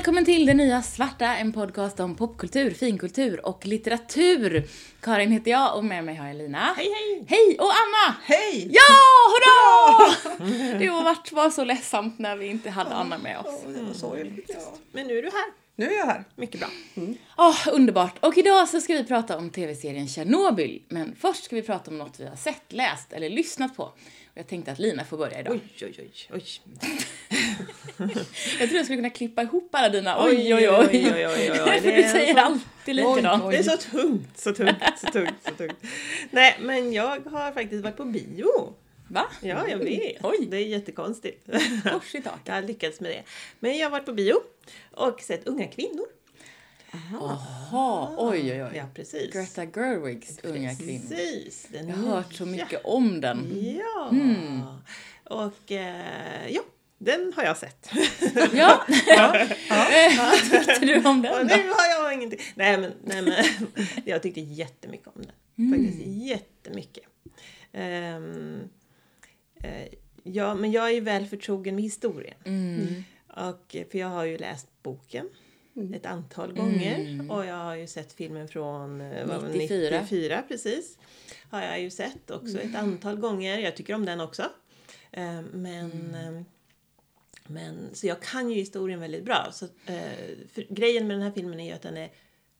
Välkommen till Det Nya Svarta, en podcast om popkultur, finkultur och litteratur. Karin heter jag och med mig har jag Lina. Hej hej! Hej! Och Anna! Hej! Ja, hurra! Det har varit var så ledsamt när vi inte hade Anna med oss. Det var sorgligt. Ja. Men nu är du här. Nu är jag här. Mycket bra. Åh, underbart! Och idag så ska vi prata om tv-serien Tjernobyl. Men först ska vi prata om något vi har sett, läst eller lyssnat på. Jag tänkte att Lina får börja idag. Oj, oj, oj, oj. Jag tror jag skulle kunna klippa ihop alla dina oj, oj, oj. oj, oj, oj, oj. För Det du säger så- alltid likadant. Det är så tungt, så tungt, så tungt, så tungt. Nej, men jag har faktiskt varit på bio. Va? Ja, jag vet. Oj. Det är jättekonstigt. Kors i taket. Jag har lyckats med det. Men jag har varit på bio och sett Unga kvinnor. Jaha, oj, oj, oj. Ja, precis. Greta Gerwigs unga kvinnor. Precis. Den Jag har hört så mycket om den. Ja. Mm. Och eh, ja, den har jag sett. Ja, Eh, vad tyckte du om den då? nu har jag ingenting. Nej men, nej, men jag tyckte jättemycket om den. Faktiskt jättemycket. Ehm, eh, ja, men jag är ju väl förtrogen med historien. Mm. Och, för jag har ju läst boken ett antal gånger. Och jag har ju sett filmen från eh, vad var det, 94. 94. precis. Har jag ju sett också ett antal gånger. Jag tycker om den också. Ehm, men, ehm, men, så jag kan ju historien väldigt bra. Så, eh, för grejen med den här filmen är ju att den, är,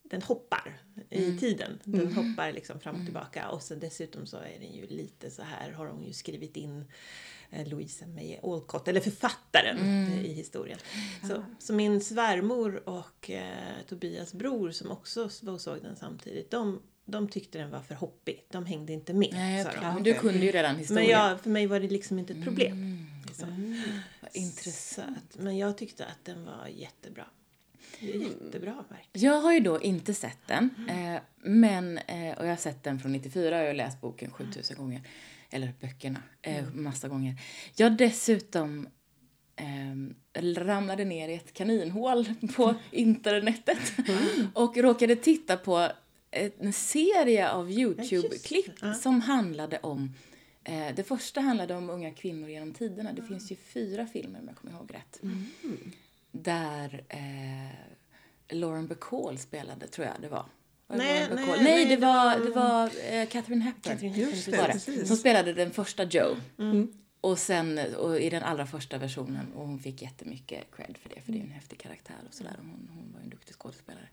den hoppar i tiden. Den hoppar liksom fram och tillbaka. Och så dessutom så är den ju lite så här, har hon ju skrivit in eh, Louisa May Alcott, eller författaren eh, i historien. Så, så min svärmor och eh, Tobias bror som också såg den samtidigt, de, de tyckte den var för hoppig. De hängde inte med, Nej, de. Men du kunde ju redan historien. Men jag, för mig var det liksom inte ett problem. Liksom. Vad intressant. Men jag tyckte att den var jättebra. Jättebra verkligen. Jag har ju då inte sett den, eh, men, eh, och jag har sett den från 94 och jag har läst boken 7000 gånger. Eller böckerna, eh, massa gånger. Jag dessutom eh, ramlade ner i ett kaninhål på internetet och råkade titta på en serie av Youtube-klipp Ja. som handlade om eh, det första handlade om unga kvinnor genom tiderna. Det finns ju fyra filmer om jag kommer ihåg rätt. Där eh, Lauren Bacall spelade, tror jag det var. Nej, nej, nej, nej, det var, det var eh, Catherine Hepburn. Catherine Hepburn, var det, precis. som spelade den första Joe. Mm. Och sen och i den allra första versionen, och hon fick jättemycket cred för det, för det är en häftig karaktär och sådär. Hon, hon var en duktig skådespelare.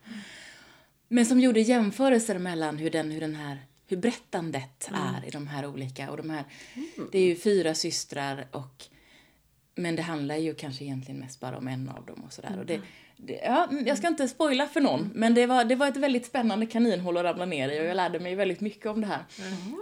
Men som gjorde jämförelser mellan hur den, hur den här hur berättandet är i de här olika. Och de här, Det är ju fyra systrar och men det handlar ju kanske egentligen mest bara om en av dem och sådär. Och det, det, ja, jag ska inte spoila för någon, men det var, det var ett väldigt spännande kaninhål att ramla ner i och jag lärde mig väldigt mycket om det här.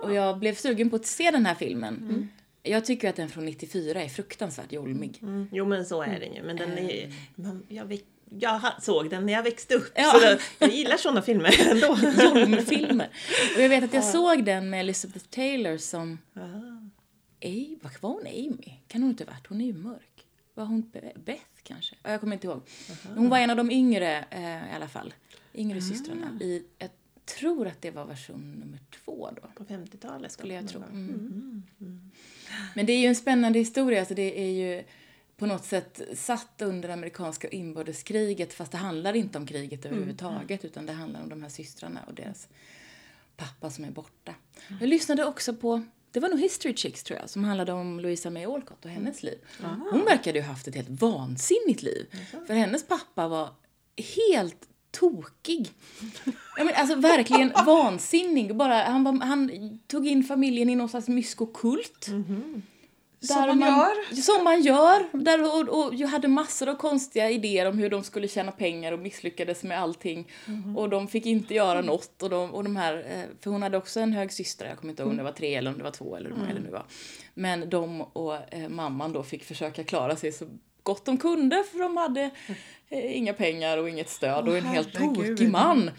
Och jag blev sugen på att se den här filmen. Jag tycker att den från 94 är fruktansvärt jolmig. Mm. Jo men så är den ju. Men den är, man, jag, jag såg den när jag växte upp. Ja. Så jag gillar sådana filmer ändå. Jolmfilmer. Och jag vet att jag såg den med Elizabeth Taylor som... Ah. Vad var hon Amy? Kan hon inte ha varit? Hon är ju mörk. Var hon Be- Beth kanske? Ja, Jag kommer inte ihåg. Hon var en av de yngre eh, i alla fall. Yngre systrarna. I, jag tror att det var version nummer två då. På 50-talet Skulle jag tro. Mm. Mm. Men det är ju en spännande historia. Alltså det är ju på något sätt satt under amerikanska inbördeskriget fast det handlar inte om kriget överhuvudtaget utan det handlar om de här systrarna och deras pappa som är borta. Jag lyssnade också på, det var nog History Chicks tror jag, som handlade om Louisa May Alcott och hennes liv. Hon verkade ju ha haft ett helt vansinnigt liv. För hennes pappa var helt tokig. Jag menar, alltså verkligen vansinnig. Bara, han, var, han tog in familjen i någon slags myskokult. Som man gör. Som man gör. Där, och, och jag hade massor av konstiga idéer om hur de skulle tjäna pengar och misslyckades med allting. Och de fick inte göra något. Och de, och de här, eh, för hon hade också en hög syster, jag kommer inte ihåg om det var tre eller om det var två eller hur många det nu var. Men de och eh, mamman då fick försöka klara sig så gott de kunde för de hade eh, inga pengar och inget stöd och en helt tokig man.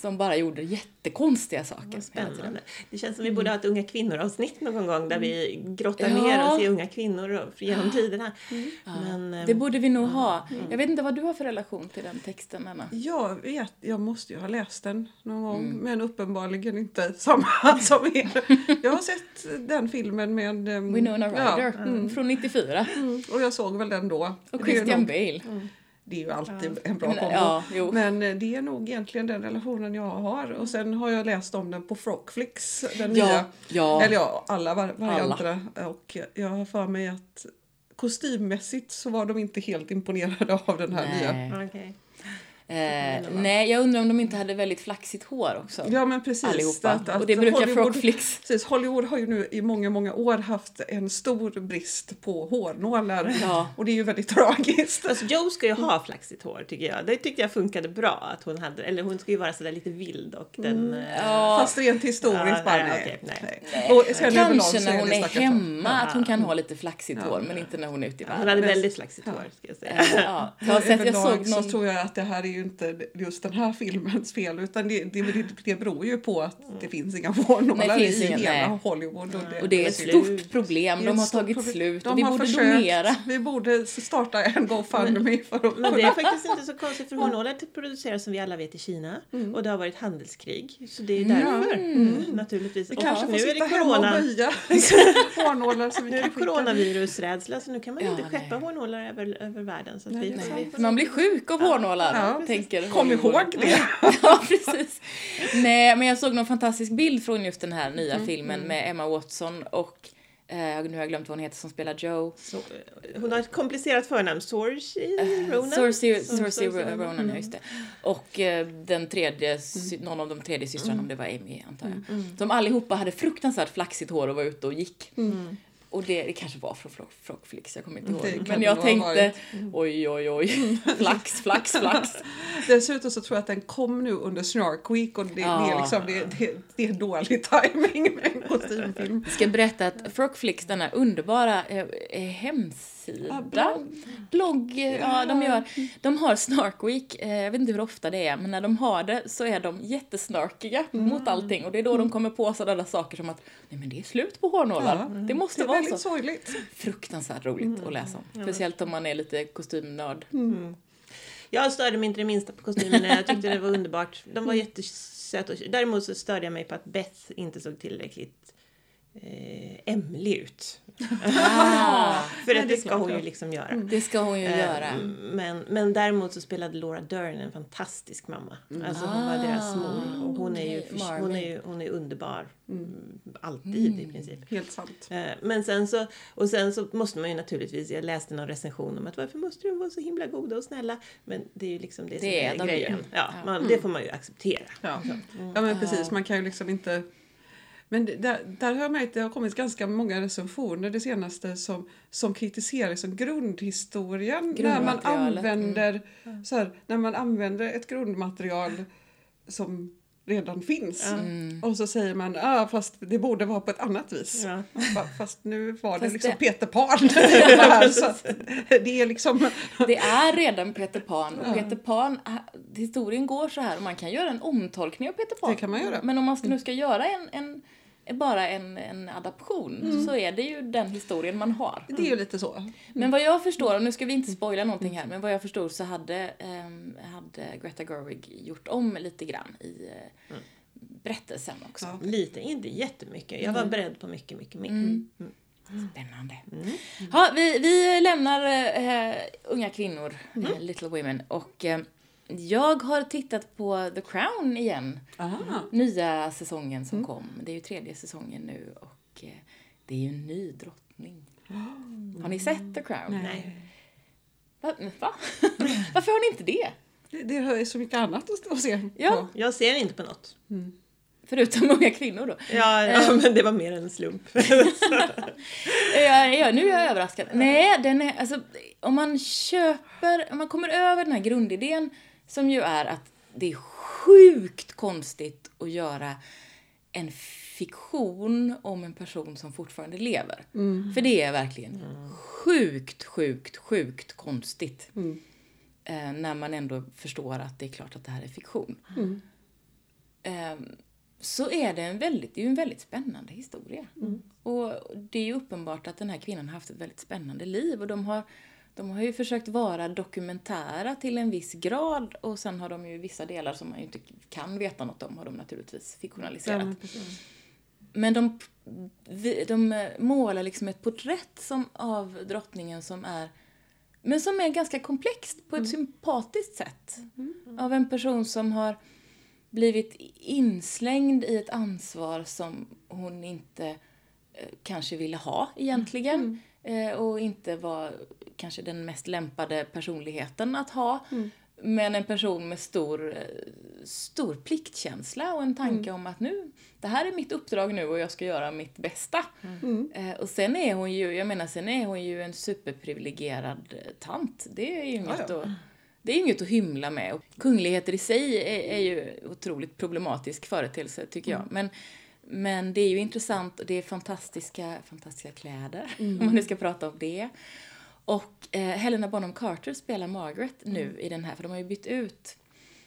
Som bara gjorde jättekonstiga saker. Spännande. Det känns som vi borde ha ett unga kvinnor-avsnitt någon gång där vi grottar Ja. ner oss i unga kvinnor genom tiderna. Men, eh, Det borde vi nog ha. Jag vet inte vad du har för relation till den texten, Anna. Jag vet, jag måste ju ha läst den någon gång, Mm. men uppenbarligen inte samma som er. Jag har sett den filmen med... ehm, Winona ja, Ryder mm, från 94. mm, och jag såg väl den då. Och Christian Bale. Det är ju alltid en bra kombo. ja. Men eh, det är nog egentligen den relationen jag har. Och sen har jag läst om den på Frogflix. Den Ja, nya. ja. Eller ja, alla var- varianterna. Och jag har för mig att kostymmässigt så var de inte helt imponerade av den här nya. Nej. Eh, nej, jag undrar om de inte hade väldigt flaxigt hår också. Ja men precis. allihopa. Att- att och det brukar Hollywood- Frogflix. Precis, Hollywood har ju nu i många, många år haft en stor brist på hårnålar. Ja. Och det är ju väldigt tragiskt. Fast Joe ska ju ha flaxigt hår tycker jag. Det tyckte jag funkade bra. Att hon, hade, eller hon ska ju vara sådär lite vild och den... eh, Ja, Fast rent historiskt Ja, bara nej, nej. okej, nej. Och sen överlag Kanske så när hon är hemma, att hon kan ha lite flaxigt hår, men inte när hon är ute i Hon världen. hade men- väldigt flaxigt ja. hår ska jag säga. Ja, jag, sett, jag såg så någon... tror jag att det här är ju inte just den här filmens fel utan det, det, det, det beror ju på att det finns inga finns i ingen, hela nej. Hollywood. Och det, Och det är ett slut. stort problem. De har tagit problem. slut De och vi har borde försökt. donera. Vi borde starta en GoFundMe för att Men det är kunna... faktiskt inte så konstigt för hårnålar produceras som vi alla vet i Kina. Mm. Och det har varit handelskrig. Så det är därför. Mm. Naturligtvis. Vi Och kanske får nu är sitta det hemma och corona. böja hårnålar vi Nu är det coronavirusrädsla så nu kan man Ja, inte skeppa hårnålar över, över världen. Så att Nej, vi, Man blir sjuk av hårnålar, Ja, tänker Kom ihåg det! Ja, precis. Nej, men jag såg någon fantastisk bild från just den här nya Mm, filmen med Emma Watson och eh, nu har jag glömt vad hon heter som spelar Joe. Så, eh, hon har ett komplicerat förnamn. Ronan. Cersei Saoirse Ronan, Mm. ja, just det. Och eh, den tredje, sy- någon av de tredje systrarna, om det var Amy antar jag. De allihopa hade fruktansvärt flaxigt hår och var ute och gick. Och det, det kanske var från Frog- Frogflix, jag kommer inte ihåg. Men jag tänkte, varit. oj oj oj, flax, flax, flax. Dessutom så tror jag att den kom nu under Snark Week och det, det, är, Ja. liksom, det, det, det är dålig timing med en kostymfilm. Jag ska berätta att den här underbara eh, eh, hemsida, blogg, eh, ja de gör, de har Snark Week, eh, jag vet inte hur ofta det är, men när de har det så är de jättesnarkiga mot allting och det är då de kommer på sådana saker som att nej men det är slut på hårnålar, Ja. det måste Det är vara väldigt så. sorgligt. Fruktansvärt roligt att läsa om, speciellt om man är lite kostymnörd. Jag störde mig inte det minsta på kostymerna. Jag tyckte det var underbart. De var jättesöta. och- Däremot så störde jag mig på att Beth inte såg tillräckligt eh, ämlig ut. Ah, För Nej, att det är det ska hon ju liksom göra. det ska hon ju Eh, göra. Men, men däremot så spelade Laura Dern en fantastisk mamma. Alltså hon var deras mor. Och hon är ju, hon är ju hon är underbar. Mm, Alltid i princip. Helt sant. Eh, Men sen så, och sen så måste man ju naturligtvis, jag läste någon recension om att varför måste de vara så himla goda och snälla? Men det är ju liksom det, som Det är är de ju. grejen. Ja, Ja. man, det får man ju acceptera. Ja. ja men precis, man kan ju liksom inte... Men det- där, där har jag märkt att det har kommit ganska många recensioner det senaste som, som kritiserar liksom grundhistorien när man Grundmaterialet, använder så här, när man använder ett grundmaterial som redan finns. Mm. Och så säger man ah, fast det borde vara på ett annat vis. Ja. Fa- Fast nu var det Fast liksom det- Peter Pan. det, det är liksom... Det är redan Peter Pan och Peter Pan, ah, historien går så här och man kan göra en omtolkning av Peter Pan. Det kan man göra. Men om man ska, nu ska göra en, en bara en, en adaption så är det ju den historien man har. Det är ju lite så. Men vad jag förstår, och nu ska vi inte spoila någonting här, men vad jag förstår så hade, ehm, hade Greta Gerwig gjort om lite grann i eh, berättelsen också. Ja. Lite, inte jättemycket. Jag var beredd på mycket, mycket mer. Mm. Spännande. Ja, vi, vi lämnar eh, unga kvinnor, eh, Little Women, och eh, jag har tittat på The Crown igen. Aha. Nya säsongen som kom. Det är ju tredje säsongen nu och eh, det är ju en ny drottning. Har ni sett The Crown? Nej. Va? Va? Varför har ni inte det? Det, det är så mycket annat att, se Ja. Jag ser inte på något. Förutom unga kvinnor då. Ja, ja men det var mer en slump. Ja, ja, nu är jag överraskad. Nej, den är, alltså, om man köper, om man kommer över den här grundidén som ju är att det är sjukt konstigt att göra en fiktion om en person som fortfarande lever. För det är verkligen sjukt, sjukt, sjukt konstigt. Eh, när man ändå förstår att det är klart att det här är fiktion. Ehm, så är det en väldigt, det är en väldigt spännande historia. Och det är ju uppenbart att den här kvinnan har haft ett väldigt spännande liv och de har, de har ju försökt vara dokumentära till en viss grad och sen har de ju vissa delar som man ju inte kan veta något om har de naturligtvis fiktionaliserat. Ja, men precis. Men de, de målar liksom ett porträtt som, av drottningen som är men som är ganska komplext på ett sympatiskt sätt. Av en person som har blivit inslängd i ett ansvar som hon inte eh, kanske ville ha egentligen. Eh, och inte var kanske den mest lämpade personligheten att ha. Men en person med stor, eh, stor pliktkänsla och en tanke om att nu, det här är mitt uppdrag nu och jag ska göra mitt bästa. Eh, och sen är hon ju, jag menar sen är hon ju en superprivilegierad eh, tant. Det är ju inget, Ja, ja. Att, det är inget att hymla med. Och kungligheter i sig är, är ju otroligt problematisk företeelse tycker jag. Men, men det är ju intressant och det är fantastiska, fantastiska kläder, om man nu ska prata om det. Och eh, Helena Bonham Carter spelar Margaret nu i den här, för de har ju bytt ut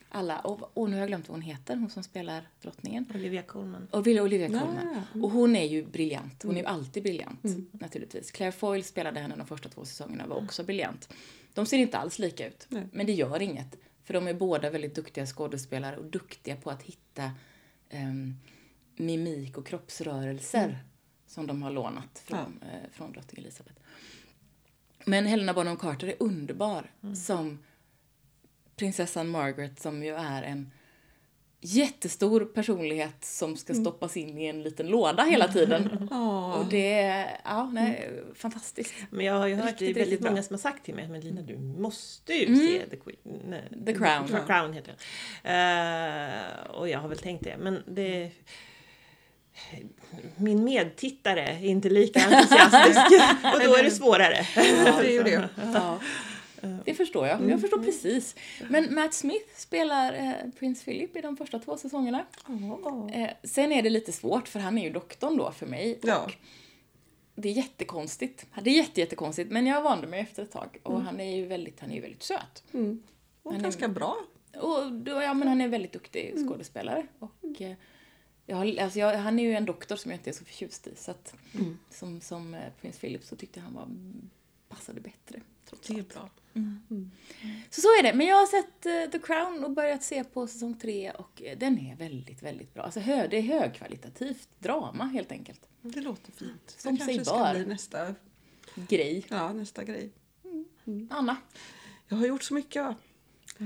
alla. Och, och nu har jag glömt vad hon heter, hon som spelar drottningen. Olivia Colman. Och Olivia Olivia Colman. Ja, ja. Och hon är ju briljant. Hon är ju alltid briljant, naturligtvis. Claire Foyle spelade henne de första två säsongerna, var också briljant. De ser inte alls lika ut, Nej. men det gör inget. För de är båda väldigt duktiga skådespelare och duktiga på att hitta ehm, mimik och kroppsrörelser som de har lånat från, eh, från drottning Elizabeth. Men Helena Bonham Carter är underbar som prinsessan Margaret som ju är en jättestor personlighet som ska stoppas in i en liten låda hela tiden. Ja. Och det är, ja, nej, fantastiskt. Men jag har ju hört, Riktigt, det är väldigt bra. många som har sagt till mig men Lina du måste ju se The, Queen, nej, The Crown. The Crown heter den. Eh, och jag har väl tänkt det men det min medtittare är inte lika entusiastisk och då är det svårare. Ja, det är ju det. Ja. Det förstår jag. Jag förstår precis. Men Matt Smith spelar eh, Prins Philip i de första två säsongerna. Eh, sen är det lite svårt för han är ju doktorn då för mig. Ja. Och det är jättekonstigt. Det är jätte, jättekonstigt men jag vande mig efter ett tag. Och han är ju väldigt, han är ju väldigt söt. Mm. Och Han är- ganska bra. Och då, ja, men han är en väldigt duktig skådespelare. Och, eh, jag, har- alltså jag, han är ju en doktor som jag inte är så förtjust i. Så att, som, som eh, prins Philip så tyckte jag han var, passade bättre. Trots Det är allt. bra. Så så är det. Men jag har sett eh, The Crown och börjat se på säsong tre och eh, den är väldigt, väldigt bra. Alltså hö, det är högkvalitativt drama helt enkelt. Det låter fint. Som det kanske ska bli nästa, Grej. ja, nästa grej. Anna? Jag har gjort så mycket.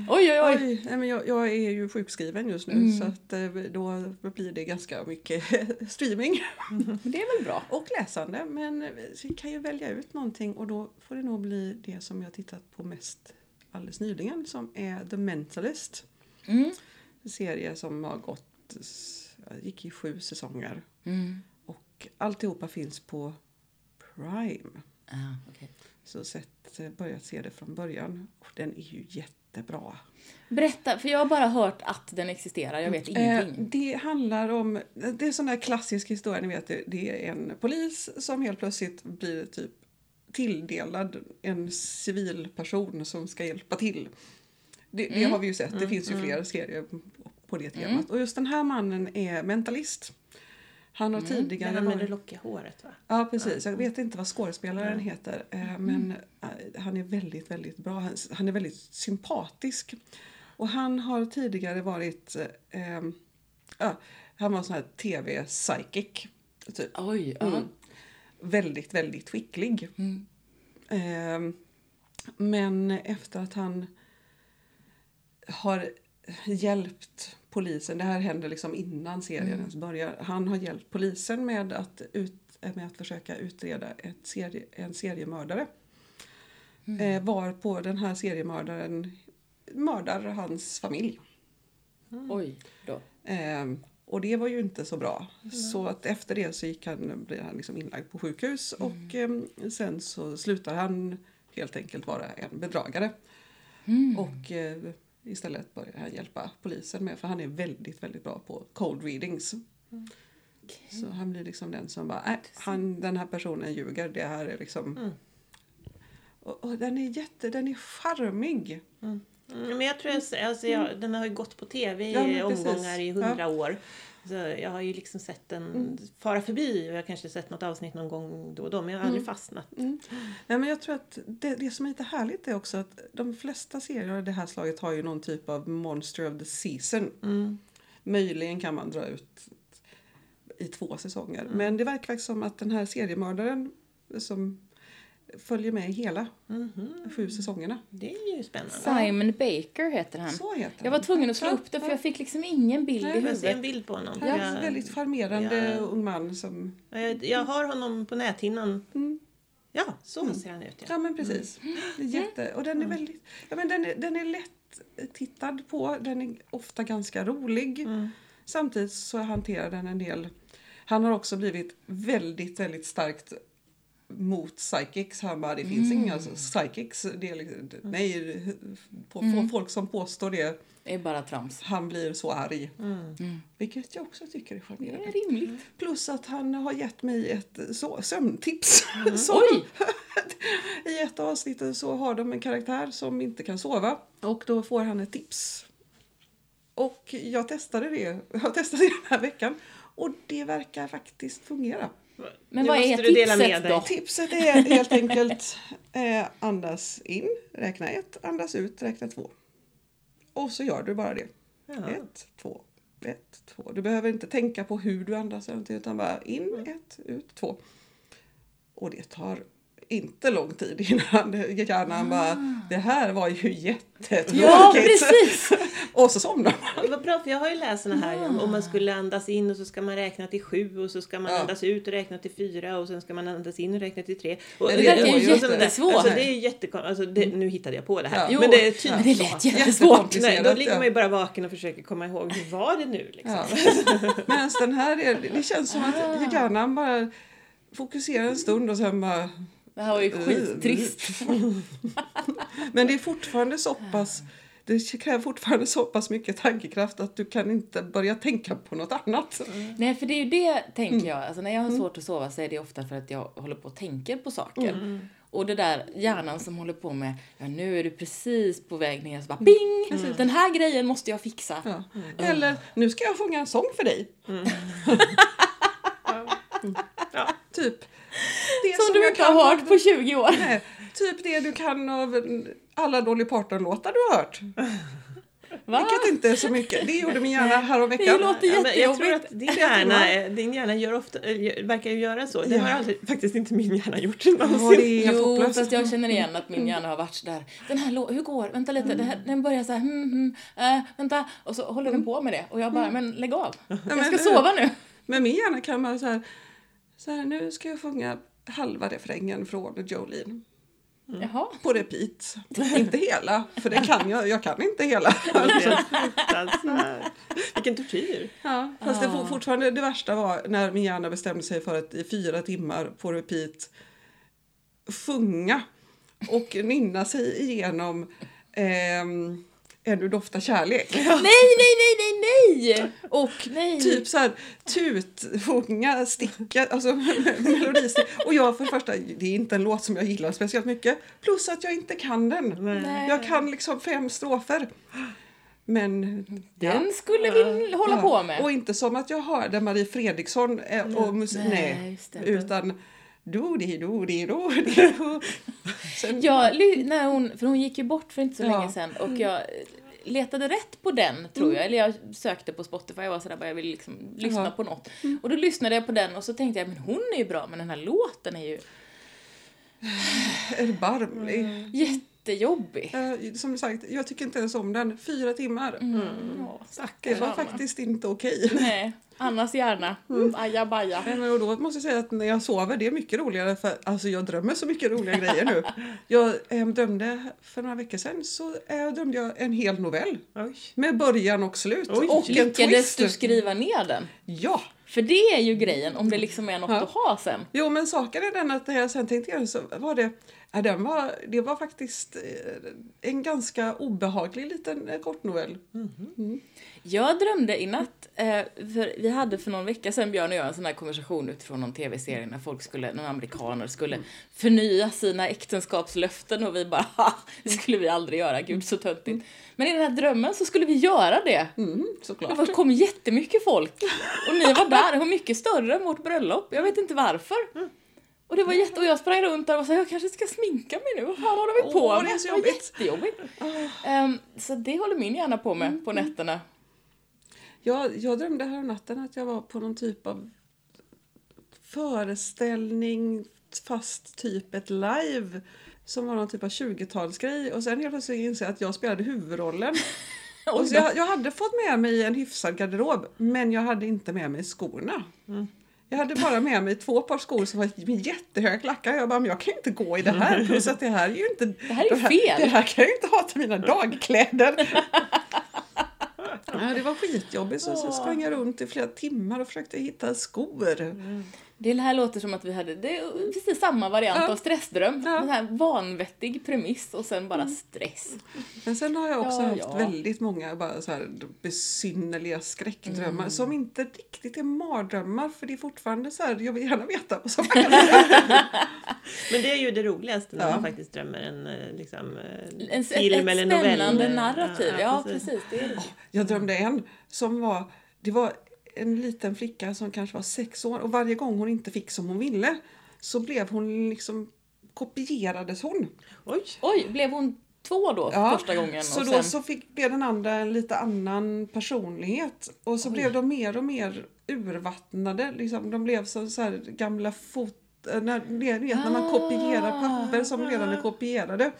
Oj, oj, oj. Oj, nej, men jag, jag är ju sjukskriven just nu Mm. så att, eh, då blir det ganska mycket streaming Men det är väl bra? och läsande. Men så jag kan ju välja ut någonting och då får det nog bli det som jag tittat på mest alldeles nyligen som är The Mentalist. Mm. En serie som har gått, gick i sju säsonger Mm. och alltihopa finns på Prime. Ah, okej. Så sett, eh, börjat se det från början och den är ju jättebra. Berätta, för jag har bara hört att den existerar. Jag vet Eh, ingenting. det handlar om, det är sån där klassisk historia, ni vet det, är en polis som helt plötsligt blir typ tilldelad en civil person som ska hjälpa till. Det, det har vi ju sett, det finns ju fler serier på det temat. Och just den här mannen är mentalist. Han har Det tidigare han med det lockiga håret va? Ja precis, jag vet inte vad skådespelaren heter eh, men eh, han är väldigt, väldigt bra. Han, är väldigt sympatisk. Och han har tidigare varit, eh, eh, ja, han var sån här tv-psychic. Typ. Oj, ja. Mm. Väldigt, väldigt skicklig. Mm. Eh, men efter att han har hjälpt polisen, det här händer liksom innan serien Mm. ens börjar. Han har hjälpt polisen med att, ut, med att försöka utreda ett serie, en seriemördare. Mm. Eh, var på den här seriemördaren mördar hans familj. Oj, då. Eh, och det var ju inte så bra. Så att efter det så gick han, blev han liksom inlagd på sjukhus och eh, sen så slutar han helt enkelt vara en bedragare. Mm. Och eh, istället börjar han hjälpa polisen med, för han är väldigt, väldigt bra på cold readings. Så han blir liksom den som bara, nej, han, den här personen ljuger, det här är liksom... Mm. Och, och den är jätte, den är charmig. Mm, men jag tror jag, alltså jag, den har ju gått på tv i Ja, omgångar i hundra år. Så jag har ju liksom sett den Mm. fara förbi och jag har kanske sett något avsnitt någon gång då och då men jag har aldrig fastnat. Mm. Nej, men jag tror att det, det som är lite härligt är också att de flesta serier av det här slaget har ju någon typ av monster of the season. Mm. Möjligen kan man dra ut i två säsonger. Men det verkar faktiskt som att den här seriemördaren som följer med hela sju säsongerna. Det är ju spännande. Simon Baker heter han. Så heter Jag var han. tvungen att slå Ja, upp det för ja. jag fick liksom ingen bild Nej, i Får jag en huvudet. bild på honom? Han är Jag- en väldigt charmerande Ja. ung man som... jag, jag har honom på näthinnan. Mm. Ja, så ser han ut. Ja. Ja men precis. Det är jätte, och den är väldigt... Ja, men den, är, den är lätt tittad på. Den är ofta ganska rolig. Mm. Samtidigt så hanterar den en del... Han har också blivit väldigt, väldigt starkt mot psychics. Han bara, det finns inga psychics. Det är liksom, nej, på, på folk som påstår det, Det är bara trams. han blir så arg. Mm. Vilket jag också tycker är Det charmerande. är rimligt. Plus att han har gett mig ett så, sömntips. Så, Oj! I ett avsnitt så har de en karaktär som inte kan sova och då får han ett tips. Och jag testade det, jag testade det den här veckan och det verkar faktiskt fungera. Men Nu vad är måste du dela med tipset dig. då? Tipset är helt enkelt eh, andas in, räkna ett, andas ut, räkna två. Och så gör du bara det. Ja. Ett, två, ett, två. Du behöver inte tänka på hur du andas eller någonting, utan bara in, Mm. ett, ut, två. Och det tar inte lång tid innan hjärnan bara, det här var ju jättetråkigt. Ah. Ja, precis! Och så somnar man. Ja, Vad bra, för jag har ju läst såna här om, om man skulle andas in och så ska man räkna till sju och så ska man Ja. andas ut och räkna till fyra och sen ska man andas in och räkna till tre. Och det verkar ju jättesvårt. Alltså, det är jättekonstigt. Alltså, det, nu hittade jag på det här. Ja. Men det är typ det lät jättesvårt. Nej, då ligger ja. man ju bara vaken och försöker komma ihåg hur var det nu liksom. Ja. Medan den här, är, det känns som Ah. att hjärnan bara fokuserar en stund och sen bara Det här var ju skittrist. Men det är fortfarande så pass det kräver fortfarande så pass mycket tankekraft att du kan inte börja tänka på något annat. Nej, för det är ju det, tänker Mm. jag. Alltså, när jag har svårt att sova så är det ofta för att jag håller på och tänker på saker. Mm. Och det där hjärnan som håller på med, ja nu är du precis på väg ner, så bara Mm. bing! Den här grejen måste jag fixa. Ja. Eller, nu ska jag sjunga en sång för dig. Ja. Typ. Det Som du jag inte har hört av- på 20 år. Nej, typ det du kan av alla Dolly Parton-låtar du har hört. Va? Vilket inte är så mycket. Det gjorde min hjärna häromveckan. Det låter Ja, jag tror jättejobbigt. att din hjärna, är- din hjärna gör ofta, verkar ju göra så. Det Ja. har aldrig, faktiskt inte min hjärna gjort Ja, någonsin. helt Jo, hopplöst. fast jag känner igen att min hjärna har varit sådär. Den här lå- hur går? Vänta lite, det här, den börjar såhär, hmm, hmm, äh, vänta. Och så håller den på med det. Och jag bara, men lägg av. Jag men ska sova nu. Men min hjärna kan bara så här, så här, nu ska jag sjunga halva refrängen från Jolene. Jaha. På repeat. inte hela, för det kan jag. Jag kan inte hela. Fruktansvärt. Vilken tortyr. Ja, fast det for- fortfarande det värsta var när min hjärna bestämde sig för att i fyra timmar på repeat sjunga och nynna sig igenom ehm, En du doftar kärlek. Nej, nej, nej, nej, nej! Och nej. Typ så här tut, sjunga, sticka, alltså melodistik. Och jag för första, det är inte en låt som jag gillar speciellt mycket. Plus att jag inte kan den. Nej. Jag kan liksom fem strofer. Men Den skulle vi hålla på med. Och inte som att jag hörde Marie Fredriksson eh, och musik. Nej, Nej, det. utan do-di, do-di, do-di. do. Sen, ly- när hon, för hon gick ju bort för inte så Ja. Mm. länge sedan och jag letade rätt på den tror jag. Eller jag sökte på Spotify och var sådär bara jag vill liksom lyssna Jaha. på något. Och då lyssnade jag på den och så tänkte jag men hon är ju bra men den här låten är ju erbarmlig. jättejobbig. Eh, som sagt, jag tycker inte ens om den. Fyra timmar. Ja, Det stackars var faktiskt inte okej. Nej, Annas hjärna. Mm. Ajabaja. Men och då måste jag säga att när jag sover, det är mycket roligare för alltså jag drömmer så mycket roliga grejer nu. Jag eh, drömde för några veckor sedan så eh, drömde jag en hel novell Oj. med början och slut Oj. och en Lyckades twist. du skriva ner den? Ja! För det är ju grejen om det liksom är något Ja. att ha sen. Jo men saken är den att när jag sen tänkte igenom så var det, ja, den var, det var faktiskt eh, en ganska obehaglig liten eh, kortnovell. Jag drömde i natt, eh, för vi hade för någon vecka sedan Björn och jag en sån här konversation utifrån någon tv-serie när folk skulle, några amerikaner skulle förnya sina äktenskapslöften och vi bara ha, det skulle vi aldrig göra, gud så töntigt. Men i den här drömmen så skulle vi göra det. Mm, Det såklart. var- kom jättemycket folk och ni var där, det var mycket större än vårt bröllop, jag vet inte varför. Och det var jätte, och jag sprang runt där och sa jag kanske ska sminka mig nu, vad fan håller vi på Åh, med? det är så var jobbigt. jättejobbigt. Ehm, så det håller min hjärna på med Mm, på nätterna. Jag, jag drömde här natten att jag var på någon typ av föreställning, fast typ ett live som var någon typ av 20-talsgrej och sen helt plötsligt inser jag att jag spelade huvudrollen. och jag, jag hade fått med mig en hyfsad garderob men jag hade inte med mig skorna. Jag hade bara med mig två par skor som var med jättehöga klackar. Jag bara, men jag kan ju inte gå i det här. Plus att det här är ju inte... Det här är ju fel. Det här kan jag ju inte ha till mina dagkläder. ja, det var skitjobbigt så, så sprang jag runt i flera timmar och försökte hitta skor. Det här låter som att vi hade det är precis samma variant Ja. av stressdröm. Ja. En här vanvettig premiss och sen bara stress. Men sen har jag också Ja, haft ja. väldigt många bara så här besynnerliga skräckdrömmar som inte riktigt är mardrömmar för det är fortfarande så här, jag vill gärna veta vad som händer. Men det är ju det roligaste när Ja. man faktiskt drömmer en eh, liksom, eh, En, film ett, eller ett novell. spännande narrativ. Ja, precis. precis. Det är det. Jag drömde en som var, det var en liten flicka som kanske var sex år och varje gång hon inte fick som hon ville så blev hon liksom kopierades hon. Oj! Oj, blev hon två då Ja, första gången? Så och då sen, så fick blev den andra en lite annan personlighet och så blev de mer och mer urvattnade. Liksom, de blev som så här gamla fot... När, vet, när man kopierar papper som redan är kopierade.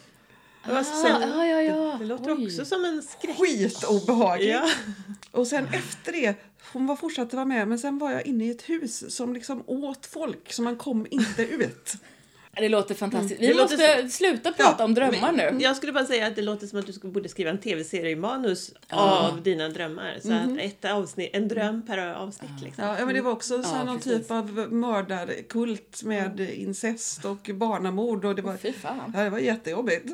Ah, sen- ja, ja, ja. Det låter Oj. också som en skräck. Skitobehagligt! Ja. Och sen efter det, hon var fortsatte vara med, men sen var jag inne i ett hus som liksom åt folk, så man kom inte ut. Det låter fantastiskt. Vi Det låter måste sluta prata Ja, om drömmar nu. Jag skulle bara säga att det låter som att du skulle- borde skriva en tv-seriemanus av dina drömmar. Så att ett avsnitt, en dröm per avsnitt. Liksom. Ja, ja, men det var också så Ja, någon precis. typ av mördarkult med incest och barnamord. Och det var, Fy fan. ja, det var jättejobbigt.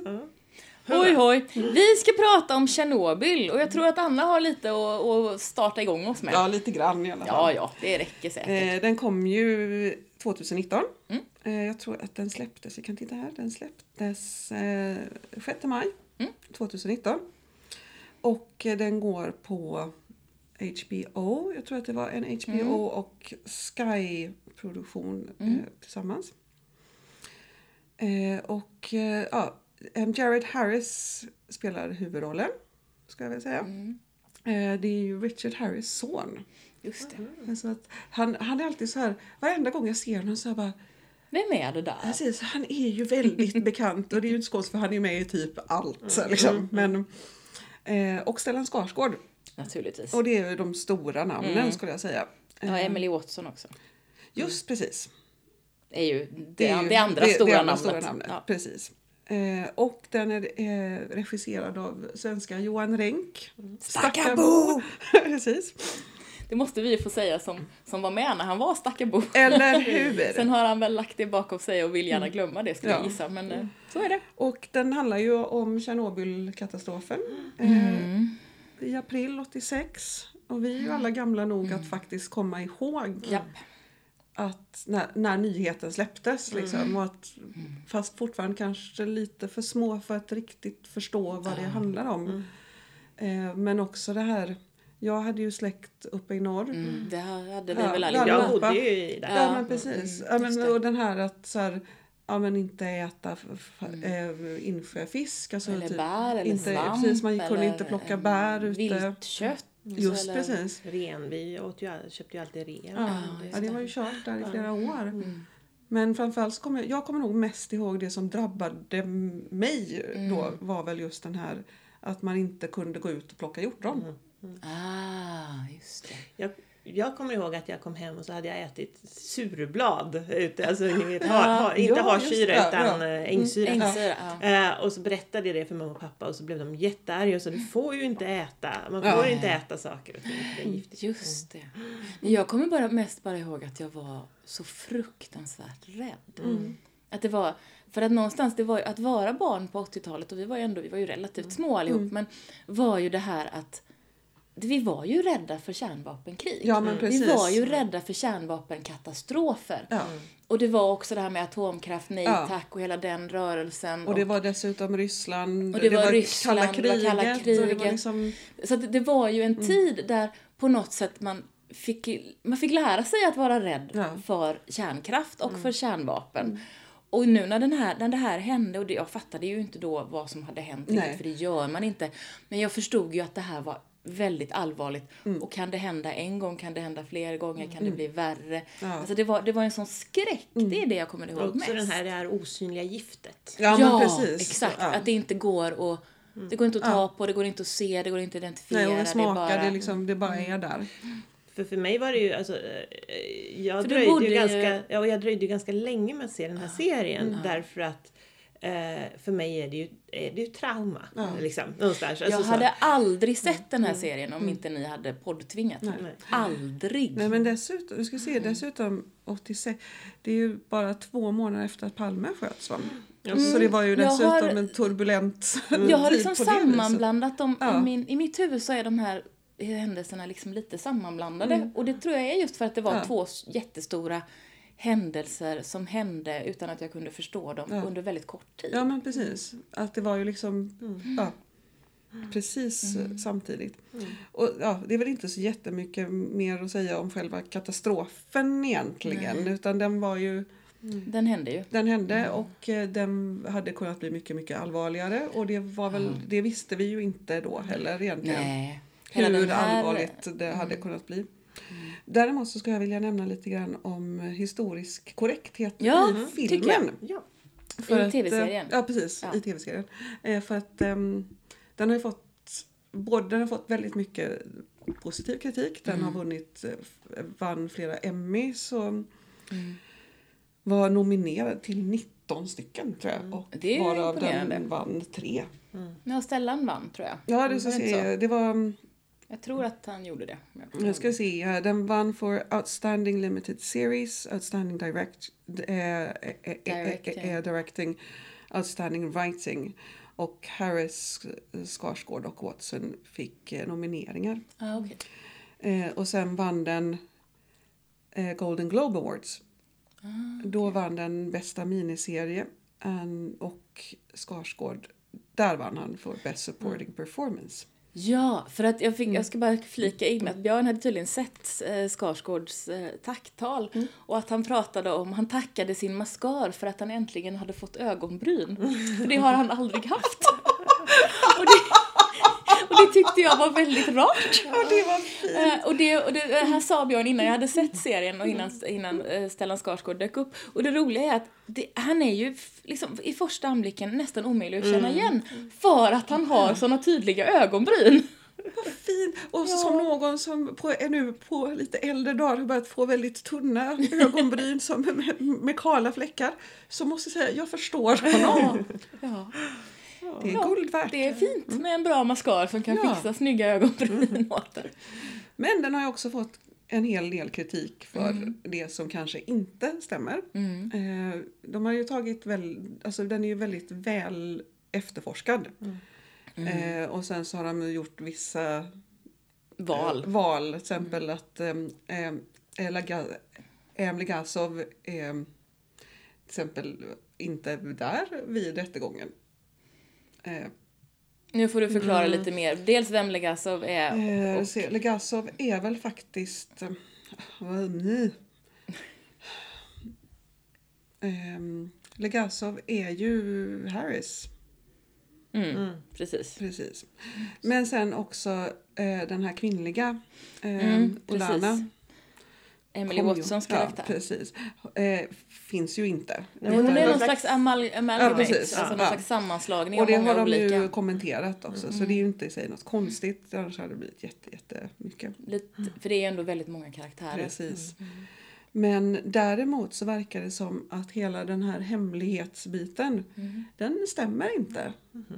Oj, oj. Vi ska prata om Tjernobyl och jag tror att Anna har lite att, att starta igång oss med. Ja, lite grann i alla fall. Ja, ja, det räcker säkert. Eh, den kom ju 2019. Mm. Eh, jag tror att den släpptes, vi kan titta här, den släpptes eh, 6 maj Mm. 2019. Och eh, den går på HBO. Jag tror att det var en HBO Mm. och Sky-produktion Mm. eh, tillsammans. Eh, och eh, ja, Jared Harris spelar huvudrollen, ska jag väl säga. Mm. Eh, det är ju Richard Harris son. Just det. Alltså att han, han är alltid så här, varenda gång jag ser honom så jag bara, Vem är det där? precis, han är ju väldigt bekant och det är ju inte så konstigt för han är med i typ allt. Liksom. Men, eh, och Stellan Skarsgård, Naturligtvis. och det är ju de stora namnen Mm. skulle jag säga. Ja, Eh, Emily Watson också. Just precis. är ju det, det, är ju andra, det- stora, det andra namnet. stora namnet. Ja. Precis. Eh, och den är eh, regisserad av svenska Johan Renck. Stackarbo! precis. Det måste vi få säga som, som var med när han var Stackarbo. Eller hur? Sen har han väl lagt det bakom sig och vill gärna glömma det skulle jag Ja. gissa. Men eh, så är det. Och den handlar ju om Tjernobylkatastrofen Mm. i april 86. Och vi är ju alla gamla nog Mm. att faktiskt komma ihåg Japp. Att när, när nyheten släpptes. Mm. Liksom, och att, fast fortfarande kanske lite för små för att riktigt förstå vad det handlar om. Eh, men också det här, jag hade ju släkt uppe i norr. Mm, det hade vi Ja, väl allihopa. Jag bodde ju i där. Ja, Ja, men precis. mm, ja, men, och den här att så här, ja, men inte äta f- eh, insjöfisk. Alltså, Mm. Eller typ, bär eller inte, svamp. Precis, man kunde eller, inte plocka bär ute. Viltkött. Just eller- precis. Ren, vi åt ju, all- köpte ju alltid ren. Ja, just ja, det det. var ju kört där i flera år. Mm. Men framförallt kommer jag, jag kommer nog mest ihåg det som drabbade mig då Mm. var väl just den här att man inte kunde gå ut och plocka hjortron. Ah, just det. Jag, jag kommer ihåg att jag kom hem och så hade jag ätit surblad ute. Alltså ni vet, ha, ha, inte Ja, harsyra det. utan Ja. ja. ängsyra. Ängsyra, ja. Eh, och så berättade jag det för mamma och pappa och så blev de jättearga och sa du får ju inte äta. Man får inte äta saker och ting det är giftigt. Just det. Men jag kommer bara mest bara ihåg att jag var så fruktansvärt rädd. Mm. Att det var, för att någonstans, det var ju, att vara barn på 80-talet, och vi var ju ändå, vi var ju relativt små allihop, Mm. men var ju det här att vi var ju rädda för kärnvapenkrig. Ja, vi var ju rädda för kärnvapenkatastrofer. Ja. Och det var också det här med atomkraft, nej Ja. tack, och hela den rörelsen. Och det var dessutom Ryssland, Och det var Ryssland, kalla det var kriget. kalla och det var kriget. liksom, Så det var ju en tid där på något sätt man fick, man fick lära sig att vara rädd. Mm. för kärnkraft och för kärnvapen. Och nu när, den här, när det här hände, och det, jag fattade ju inte då vad som hade hänt, riktigt, för det gör man inte. Men jag förstod ju att det här var väldigt allvarligt. Mm. Och kan det hända en gång, kan det hända fler gånger, kan det bli värre? Ja. Alltså det var, det var en sån skräck, det är det jag kommer ihåg Och mest. också den här, det här osynliga giftet. Ja, Ja, men precis. exakt. Ja. Att det inte går att det går inte att ta Ja. på, det går inte att se, det går inte att identifiera. Nej, och det smakar, det är bara... det, liksom, det bara är där. För för mig var det ju, alltså, eh, jag För dröjde ju ju- ganska, ja, och jag dröjde ju ganska länge med att se den här serien därför att eh, för mig är det ju, är det ju trauma. Liksom, någonstans. Alltså, Jag så. hade aldrig sett den här serien om inte ni hade poddtvingat mig. Nej. Aldrig. Nej, men dessutom, du ska se, Mm. dessutom 86, det är ju bara två månader efter att Palme sköts va? Mm. Så det var ju Jag dessutom har- en turbulent Jag har liksom sammanblandat dem. Ja. I, min, I mitt huvud så är de här händelserna liksom lite sammanblandade. Och det tror jag är just för att det var Mm. Ja. två jättestora händelser som hände utan att jag kunde förstå dem Ja. under väldigt kort tid. Ja men precis. Att det var ju liksom Mm. ja, precis eh, samtidigt. Och ja, det är väl inte så jättemycket mer att säga om själva katastrofen egentligen. Utan den var ju, Den hände ju. den hände och eh, den hade kunnat bli mycket, mycket allvarligare. Och det var väl, det visste vi ju inte då heller egentligen. Nej. Hela hur här- Mm. allvarligt det hade kunnat bli. Däremot så ska jag vilja nämna lite grann om historisk korrekthet Ja, i filmen. Ja. För I att, TV-serien. eh, Ja, precis. Ja. I tv-serien. Eh, För att ehm, den har ju fått både, den har fått väldigt mycket positiv kritik. Den Mm. har vunnit, eh, vann flera Emmys och Mm. var nominerad till 19 stycken tror jag. Och Det är varav den vann tre. Ja, Stellan vann tror jag. Ja, det, Var ska det var... Jag tror att han gjorde det. jag ska se här. Den vann för Outstanding Limited Series, Outstanding direct, eh, Directing. eh, Directing, Outstanding Writing. Och Harris, Skarsgård och Watson fick nomineringar. Ah. Eh, och sen vann den Golden Globe Awards. Ah, Då vann den bästa miniserie och Skarsgård, där vann han för Best Supporting Performance. Ja, för att jag, fick, Mm. jag ska bara flika in att Björn hade tydligen sett eh, Skarsgårds eh, tacktal Mm. och att han pratade om, han tackade sin maskar för att han äntligen hade fått ögonbryn. För det har han aldrig haft. och, det, och det tyckte jag var väldigt rart. Ja, det var fint. Eh, och, det, och det det här sa Björn innan jag hade sett serien och innan, innan eh, Stellan Skarsgård dök upp. Och det roliga är att det, han är ju liksom, i första anblicken nästan omöjlig att känna igen. För att han har såna tydliga ögonbryn. Fin. Och så som någon som på, är nu på lite äldre dagar har börjat få väldigt tunna ögonbryn som med, med kala fläckar. Så måste jag säga, jag förstår honom. Ja. Det är Ja, guld värt. Det är fint med en bra mascara som kan Ja. fixa snygga ögonbryn åt en. Men den har ju också fått en hel del kritik för det som kanske inte stämmer. Eh, De har ju tagit väl, alltså den är ju väldigt väl efterforskad. Eh, och sen så har de gjort vissa eh, Val. val. Till exempel att Emily Gasov är till exempel inte där vid rättegången. Eh, Nu får du förklara lite mer. Dels vem Legasov är. Eh, och, se, Legasov är väl faktiskt... eh, Vad ni? Um, Legasov är ju Harris, mm, Precis. precis. Men sen också eh, den här kvinnliga eh, Mm, Olana. precis. Emily Watsons Ja, karaktär. precis. Eh, finns ju inte. Nej, hon är någon slags amal amalgamate, Ja, precis. alltså någon Ja. slags sammanslagning och det har de olika. ju kommenterat också, så det är ju inte i sig något konstigt. Annars hade det blivit jätte, jättemycket. Lite, för det är ändå väldigt många karaktärer. Precis. Men däremot så verkar det som att hela den här hemlighetsbiten, den stämmer inte.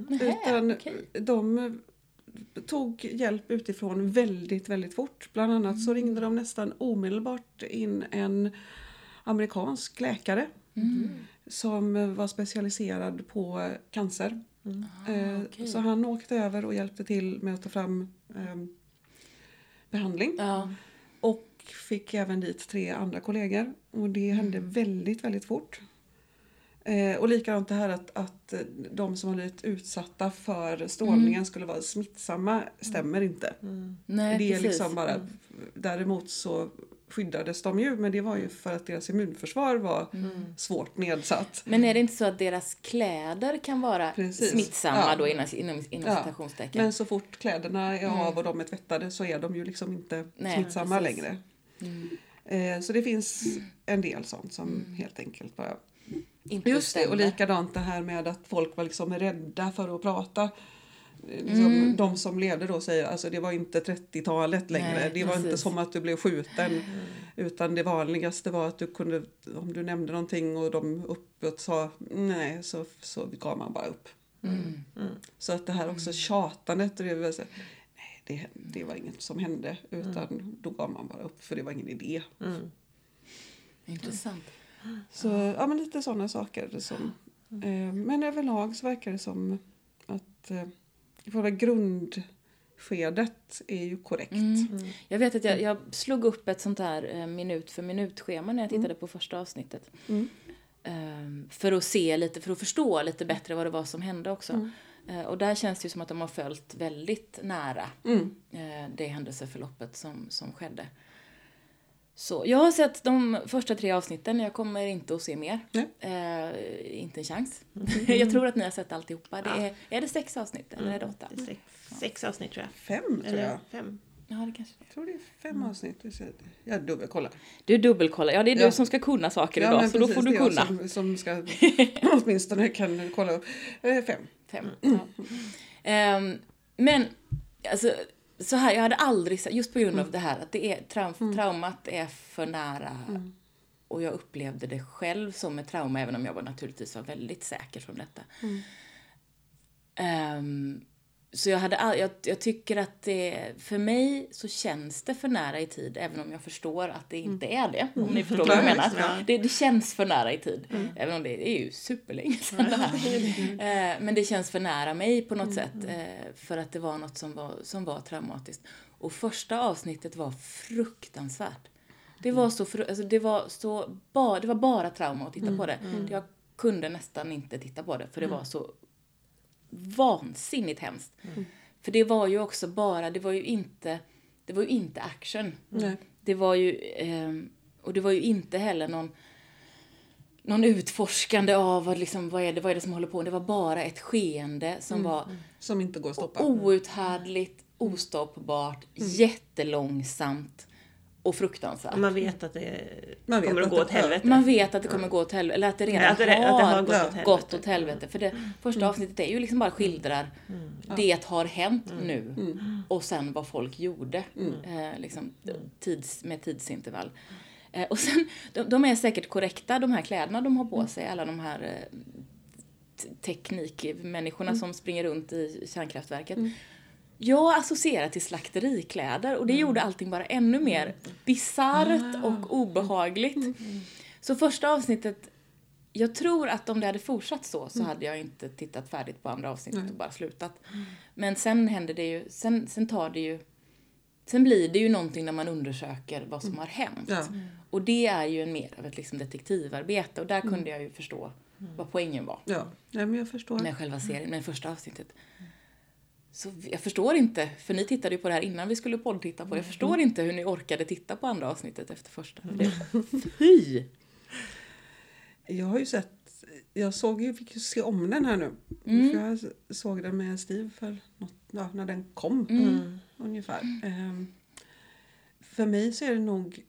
Utan okej. de tog hjälp utifrån väldigt, väldigt fort. Bland annat så ringde de nästan omedelbart in en amerikansk läkare som var specialiserad på cancer. Eh, okej. Så han åkte över och hjälpte till med att ta fram ehm, behandling. Ja. Och fick även dit tre andra kollegor. Och det hände Mm. väldigt, väldigt fort. Eh, och likadant det här att, att de som har blivit utsatta för strålningen Mm. skulle vara smittsamma stämmer inte. Nej, det är precis. liksom bara, däremot så skyddades de ju men det var ju för att deras immunförsvar var Mm. svårt nedsatt. Men är det inte så att deras kläder kan vara Precis. smittsamma Ja. då inom, inom, inom Ja, citationstecken? Men så fort kläderna är av och de är tvättade så är de ju liksom inte Nej, smittsamma precis. längre. Mm. Eh, så det finns en del sånt som helt enkelt bara... Inte Just det, och likadant det här med att folk var liksom rädda för att prata. Liksom, Mm. De som levde då säger alltså det var inte 30-talet längre. Nej, det var inte precis. som att du blev skjuten. Utan det vanligaste var att du kunde, om du nämnde någonting och de uppåt sa nej så, så gav man bara upp. Mm. Så att det här också tjatandet, och det, var så, nej, det, det var inget som hände utan då gav man bara upp för det var ingen idé. Mm. Intressant. Så ja, men lite sådana saker. Som, eh, men överlag så verkar det som att eh, själva grundskedet är ju korrekt. Mm. Jag vet att jag, jag slog upp ett sånt här eh, minut för minut-schema när jag tittade på första avsnittet. Mm. Ehm, för att se lite, för att förstå lite bättre vad det var som hände också. Eh, och där känns det ju som att de har följt väldigt nära Mm. eh, det händelseförloppet som, som skedde. Så jag har sett de första tre avsnitten, jag kommer inte att se mer. Eh, inte en chans. jag tror att ni har sett alltihopa. Det Ja. är, är det sex avsnitt eller är det åtta? Det är sex, sex avsnitt tror jag. Fem tror Eller jag. fem. Ja, det kanske det. Jag tror det är fem avsnitt. Vi ser- Jag dubbelkollar. Du dubbelkollar. Ja, det är Ja. du som ska kunna saker idag, men så då får du kunna. Som, som ska, åtminstone kan kolla upp. Eh, fem. Fem. Ja. Ehm, men, alltså, så här, jag hade aldrig, just på grund av det här, att det är, traum, traumat är för nära. Och jag upplevde det själv som ett trauma, även om jag var naturligtvis var väldigt säker från detta. Ehm, så jag, hade, all- jag, jag tycker att det, för mig så känns det för nära i tid, även om jag förstår att det inte är det. Om ni förstår vad jag menar. ja. Det, det känns för nära i tid. Även om det är ju superlänge sedan det här. Eh, men det känns för nära mig på något sätt. Eh, för att det var något som var, som var traumatiskt. Och första avsnittet var fruktansvärt. Det var så, alltså det var så, ba, det var bara trauma att titta på det. Jag kunde nästan inte titta på det för det var så vansinnigt hemskt. För det var ju också bara, det var ju inte, det var ju inte action. Nej. Det var ju, ehm, och det var ju inte heller någon, någon utforskande av vad, liksom, vad, är det, vad är det som håller på. Det var bara ett skeende som var Som inte går att stoppa. outhärdligt, ostoppbart, jättelångsamt och fruktansvärt. Man vet att det Man vet kommer att att gå åt helvete. Man vet att det kommer gå åt helvete, eller att det redan Ja, att det- har, att det har gått åt gått, åt helvete. För det första avsnittet är ju liksom bara skildrar det har hänt nu och sen vad folk gjorde. Eh, liksom, tids, med tidsintervall. Eh, och sen, de, de är säkert korrekta, de här kläderna de har på sig, alla de här eh, teknikmänniskorna som springer runt i kärnkraftverket. Jag associerar till slakterikläder och det gjorde allting bara ännu mer bisarrt och obehagligt. Så första avsnittet, jag tror att om det hade fortsatt så så hade jag inte tittat färdigt på andra avsnittet och bara slutat. Men sen händer det ju, sen, sen tar det ju, sen blir det ju någonting när man undersöker vad som har hänt. Ja. Och det är ju en mer av ett liksom detektivarbete och där kunde jag ju förstå vad poängen var. Ja, Nej, men jag förstår. med själva serien, med första avsnittet. Så jag förstår inte, för ni tittade ju på det här innan vi skulle poddtitta på det. Jag förstår inte hur ni orkade titta på andra avsnittet efter första. För det, fy! Jag har ju sett, jag såg ju, fick ju se om den här nu. Mm. För jag såg den med Steve för något, ja, när den kom Mm. ungefär. Ehm, för mig så är det nog,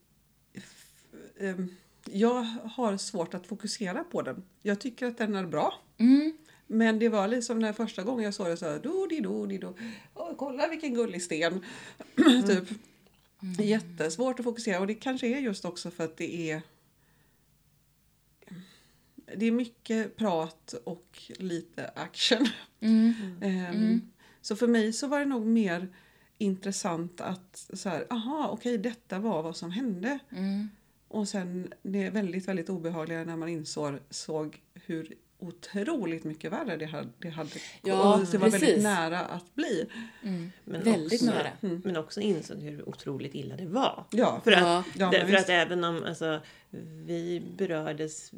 ehm, jag har svårt att fokusera på den. Jag tycker att den är bra. Mm. Men det var liksom den första gången jag såg det så här, do di do di do. Åh, kolla vilken gullig sten. typ. Jättesvårt att fokusera och det kanske är just också för att det är det är mycket prat och lite action. Mm. Ehm, Så för mig så var det nog mer intressant att så här, aha, okej, detta var vad som hände. Mm. Och sen det är väldigt, väldigt obehagligare när man insåg såg hur otroligt mycket värre det hade, det hade Ja, och det var väldigt precis. nära att bli. Mm. Men Väldigt också, nära. Men också insåg hur otroligt illa det var. Ja, För att, Ja, ja, för att även om alltså, vi berördes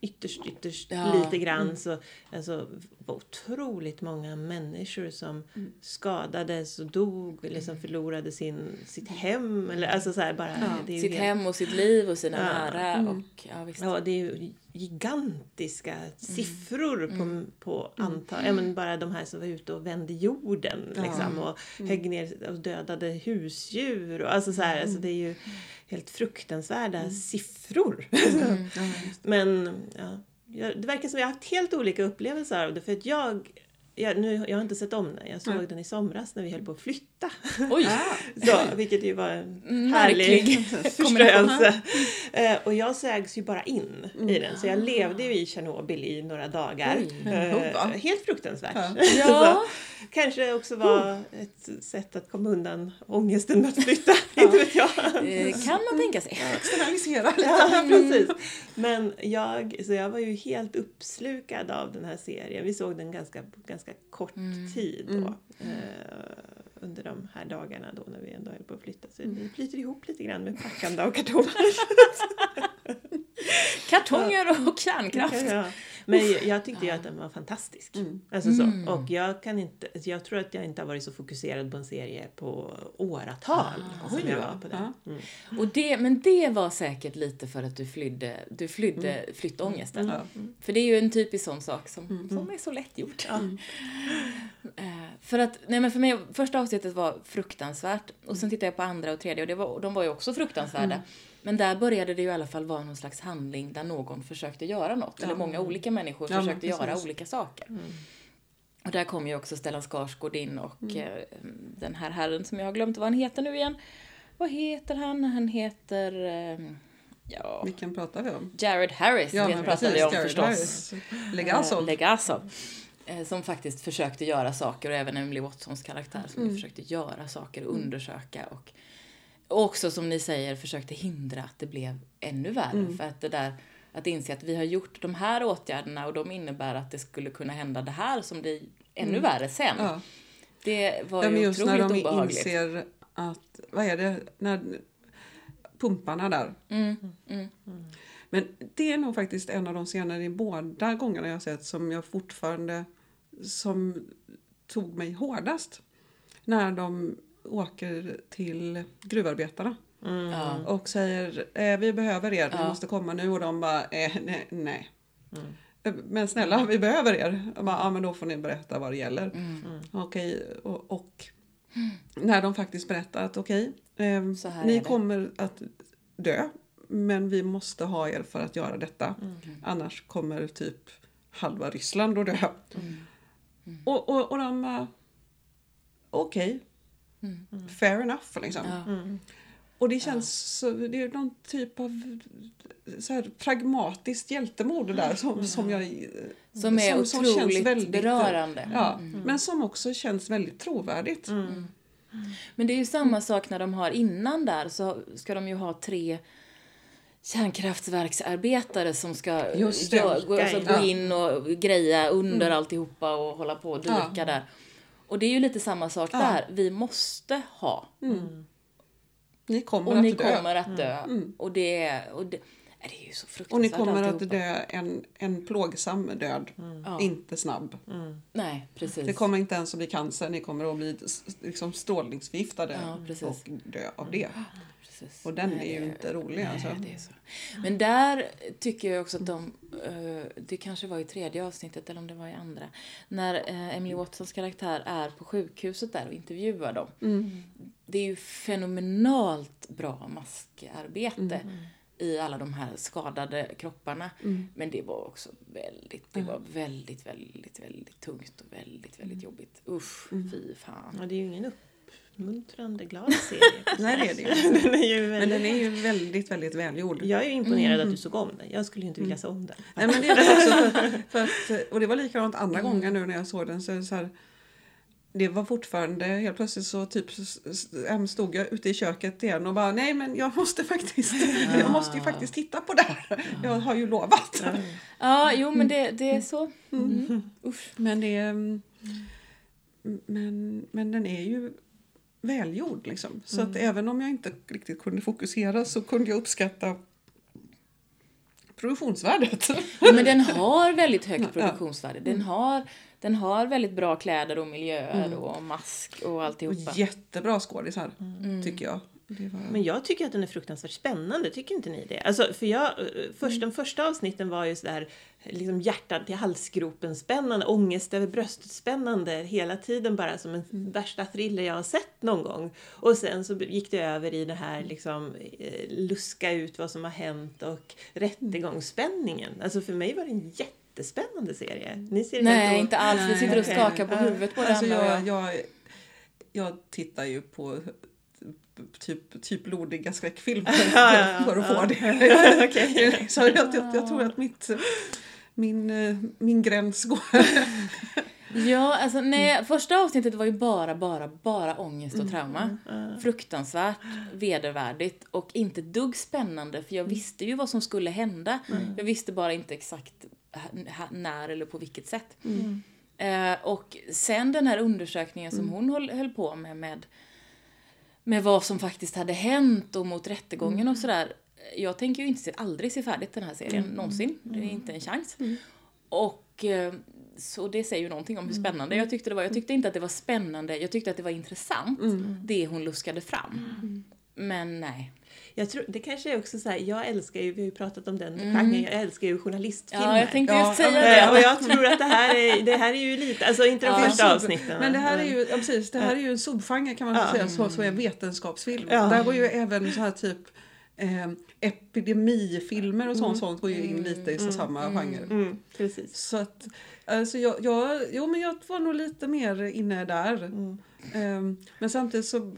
ytterst, ytterst Ja, lite grann så alltså, var otroligt många människor som skadades och dog eller som förlorade sin, sitt hem. Eller, alltså så här, bara, det är Sitt helt- hem och sitt liv och sina Ja. nära. Och, ja, visst. Ja, det är ju gigantiska siffror på, på antal, ja, men bara de här som var ute och vände jorden liksom, och högg ner och dödade husdjur. Och, alltså, så här, alltså, det är ju helt fruktansvärda siffror. men ja, det verkar som att jag har haft helt olika upplevelser av det för att jag jag, nu, jag har inte sett om den, jag såg Nej. den i somras när vi höll på att flytta. Oj! Så, vilket ju var en Märklig härlig förströelse. Eh, och jag sögs ju bara in i den, så jag levde ju i Tjernobyl i några dagar. Eh, helt fruktansvärt. Ja. Så, kanske också var ett sätt att komma undan ångesten med att flytta, inte vet jag. Det kan man tänka sig. Externalisera lite. Ja, precis. Men jag, så jag var ju helt uppslukad av den här serien. Vi såg den ganska, ganska kort tid då. Eh, under de här dagarna då när vi ändå höll på att flytta. Så det flyter ihop lite grann med packande av kartonger. Kartonger och kärnkraft. Ja. Men jag, jag tyckte ju att den var fantastisk. Alltså så. Mm. Och jag kan inte, alltså jag tror att jag inte har varit så fokuserad på en serie på åratal som oj jag var på den. Ja. Mm. Och det, men det var säkert lite för att du flydde, du flydde flyttångesten. Ja. För det är ju en typisk sån sak som, som är så lätt gjort. Eh, för att, nej men för mig, första avsnittet var fruktansvärt och sen tittade jag på andra och tredje och det var, och de var ju också fruktansvärda. Men där började det ju i alla fall vara någon slags handling där någon försökte göra något. Eller många olika människor Ja, försökte göra precis. olika saker. Och där kom ju också Stellan Skarsgård in och eh, den här herren som jag har glömt vad han heter nu igen. Vad heter han? Han heter... Eh, ja... Vilken pratar vi om? Jared Harris, det men pratade vi om Jared förstås. Harris. Legasov. Eh, Legasov. Som faktiskt försökte göra saker och även Emily Watsons karaktär som Mm. försökte göra saker och undersöka och och också som ni säger försökte hindra att det blev ännu värre. Mm. För att det där att inse att vi har gjort de här åtgärderna och de innebär att det skulle kunna hända det här som blir ännu värre sen. Mm. Ja. Det var Ja, men ju just när otroligt de obehagligt. inser att, vad är det, när pumparna där. Mm, mm. Men det är nog faktiskt en av de scener i båda gångerna jag sett som jag fortfarande, som tog mig hårdast. När de åker till gruvarbetarna Ja. och säger eh, vi behöver er, ni Ja. måste komma nu och de bara eh, nej. nej. Eh, Men snälla, vi behöver er. Ja, men då får ni berätta vad det gäller. Mm. Okej, och, och när de faktiskt berättar att okej, eh, Så här ni kommer att dö, men vi måste ha er för att göra detta. Mm. Annars kommer typ halva Ryssland att dö. Mm. Och, och, och de bara, okej, fair enough liksom. Mm. Ja. Och det känns så, det är någon typ av så här, pragmatiskt hjältemod det där som, som jag... Mm. Som är otroligt berörande. Ja, men som också känns väldigt trovärdigt. Men det är ju samma sak när de har innan där så ska de ju ha tre kärnkraftverksarbetare som ska det. gö- gå, alltså, gå Ja. in och greja under alltihopa och hålla på och dyrka Ja. där. Och det är ju lite samma sak Ja. där. Vi måste ha. Ni kommer Och att ni dö. kommer att dö. Och det är... Och det, det är ju så Och fruktansvärt ni kommer att alltihopa. dö en, en plågsam död, Ja. inte snabb. Nej, precis. Det kommer inte ens att bli cancer, ni kommer att bli liksom strålningsförgiftade Ja, och dö av det. Precis. Och den Nej, är ju det- inte rolig nej, alltså. det är så. Men där tycker jag också att de, eh, det kanske var i tredje avsnittet eller om det var i andra, när eh, Emily Watsons karaktär är på sjukhuset där och intervjuar dem. Mm. Det är ju fenomenalt bra maskarbete Mm. I alla de här skadade kropparna. Mm. Men det var också väldigt, det var väldigt, väldigt, väldigt tungt och väldigt, väldigt jobbigt. Usch, Mm. fy fan. Ja, det är ju ingen uppmuntrande glad serie. Nej, det är det ju den är ju Men väldigt... den är ju väldigt, väldigt välgjord. Jag är ju imponerad att du såg om den. Jag skulle ju inte vilja se om den. Nej, men det är det också för, för att, och det var likadant andra gången nu när jag såg den. Så, så här, det var fortfarande, helt plötsligt så typ stod jag ute i köket igen och bara nej men jag måste faktiskt, jag måste ju faktiskt titta på det här. Jag har ju lovat. Ja, jo men det, det är så. Mm. Usch. Men det mm, men, men den är ju välgjord liksom. Så att även om jag inte riktigt kunde fokusera så kunde jag uppskatta produktionsvärdet. Ja, men den har väldigt högt Ja. produktionsvärde. Den har, den har väldigt bra kläder och miljöer och mask och Och alltihopa. jättebra skådisar, tycker jag. Var... Men jag tycker att den är fruktansvärt spännande, tycker inte ni det? Alltså, för jag, eh, först, de första avsnitten var ju sådär liksom hjärtat till halsgropen spännande, ångest över bröstet spännande hela tiden bara som en värsta thriller jag har sett någon gång. Och sen så gick det över i det här liksom eh, luska ut vad som har hänt och rättegångsspänningen. Alltså för mig var det en jättespännande serie. Ni ser Nej, helt inte alls. Vi sitter och skakar på huvudet på Alltså jag, jag, jag tittar ju på typ, typ blodiga skräckfilmer för, att få det. Så jag, jag, jag tror att mitt, min, eh, min gräns går... Ja, alltså nej, första avsnittet var ju bara, bara, bara ångest och trauma. Fruktansvärt vedervärdigt och inte dugg spännande för jag visste ju vad som skulle hända. Jag visste bara inte exakt när eller på vilket sätt. Eh, och sen den här undersökningen som hon höll, höll på med, med med vad som faktiskt hade hänt och mot rättegången och sådär. Jag tänker ju inte se, aldrig se färdigt den här serien någonsin. Det är inte en chans. Och eh, så det säger ju någonting om hur spännande jag tyckte det var. Jag tyckte inte att det var spännande, jag tyckte att det var intressant det hon luskade fram. Men nej. Jag tror, det kanske är också så här, jag älskar ju, vi har ju pratat om den genren, jag älskar ju journalistfilmer. Ja, jag tänkte Ja, just säga ja, Och det. jag tror att det här är, det här är ju lite, alltså inte de Ja. första avsnitten. Men det här är ju, ja, precis, det här är ju en subgenre kan man Ja. säga, så, så är vetenskapsfilm. Ja. Där går ju även så här typ eh, epidemifilmer och sånt, sånt går ju in lite i så samma genre. Mm, precis. Så att, alltså jag, jag, jo men jag var nog lite mer inne där. Mm. Ehm, men samtidigt så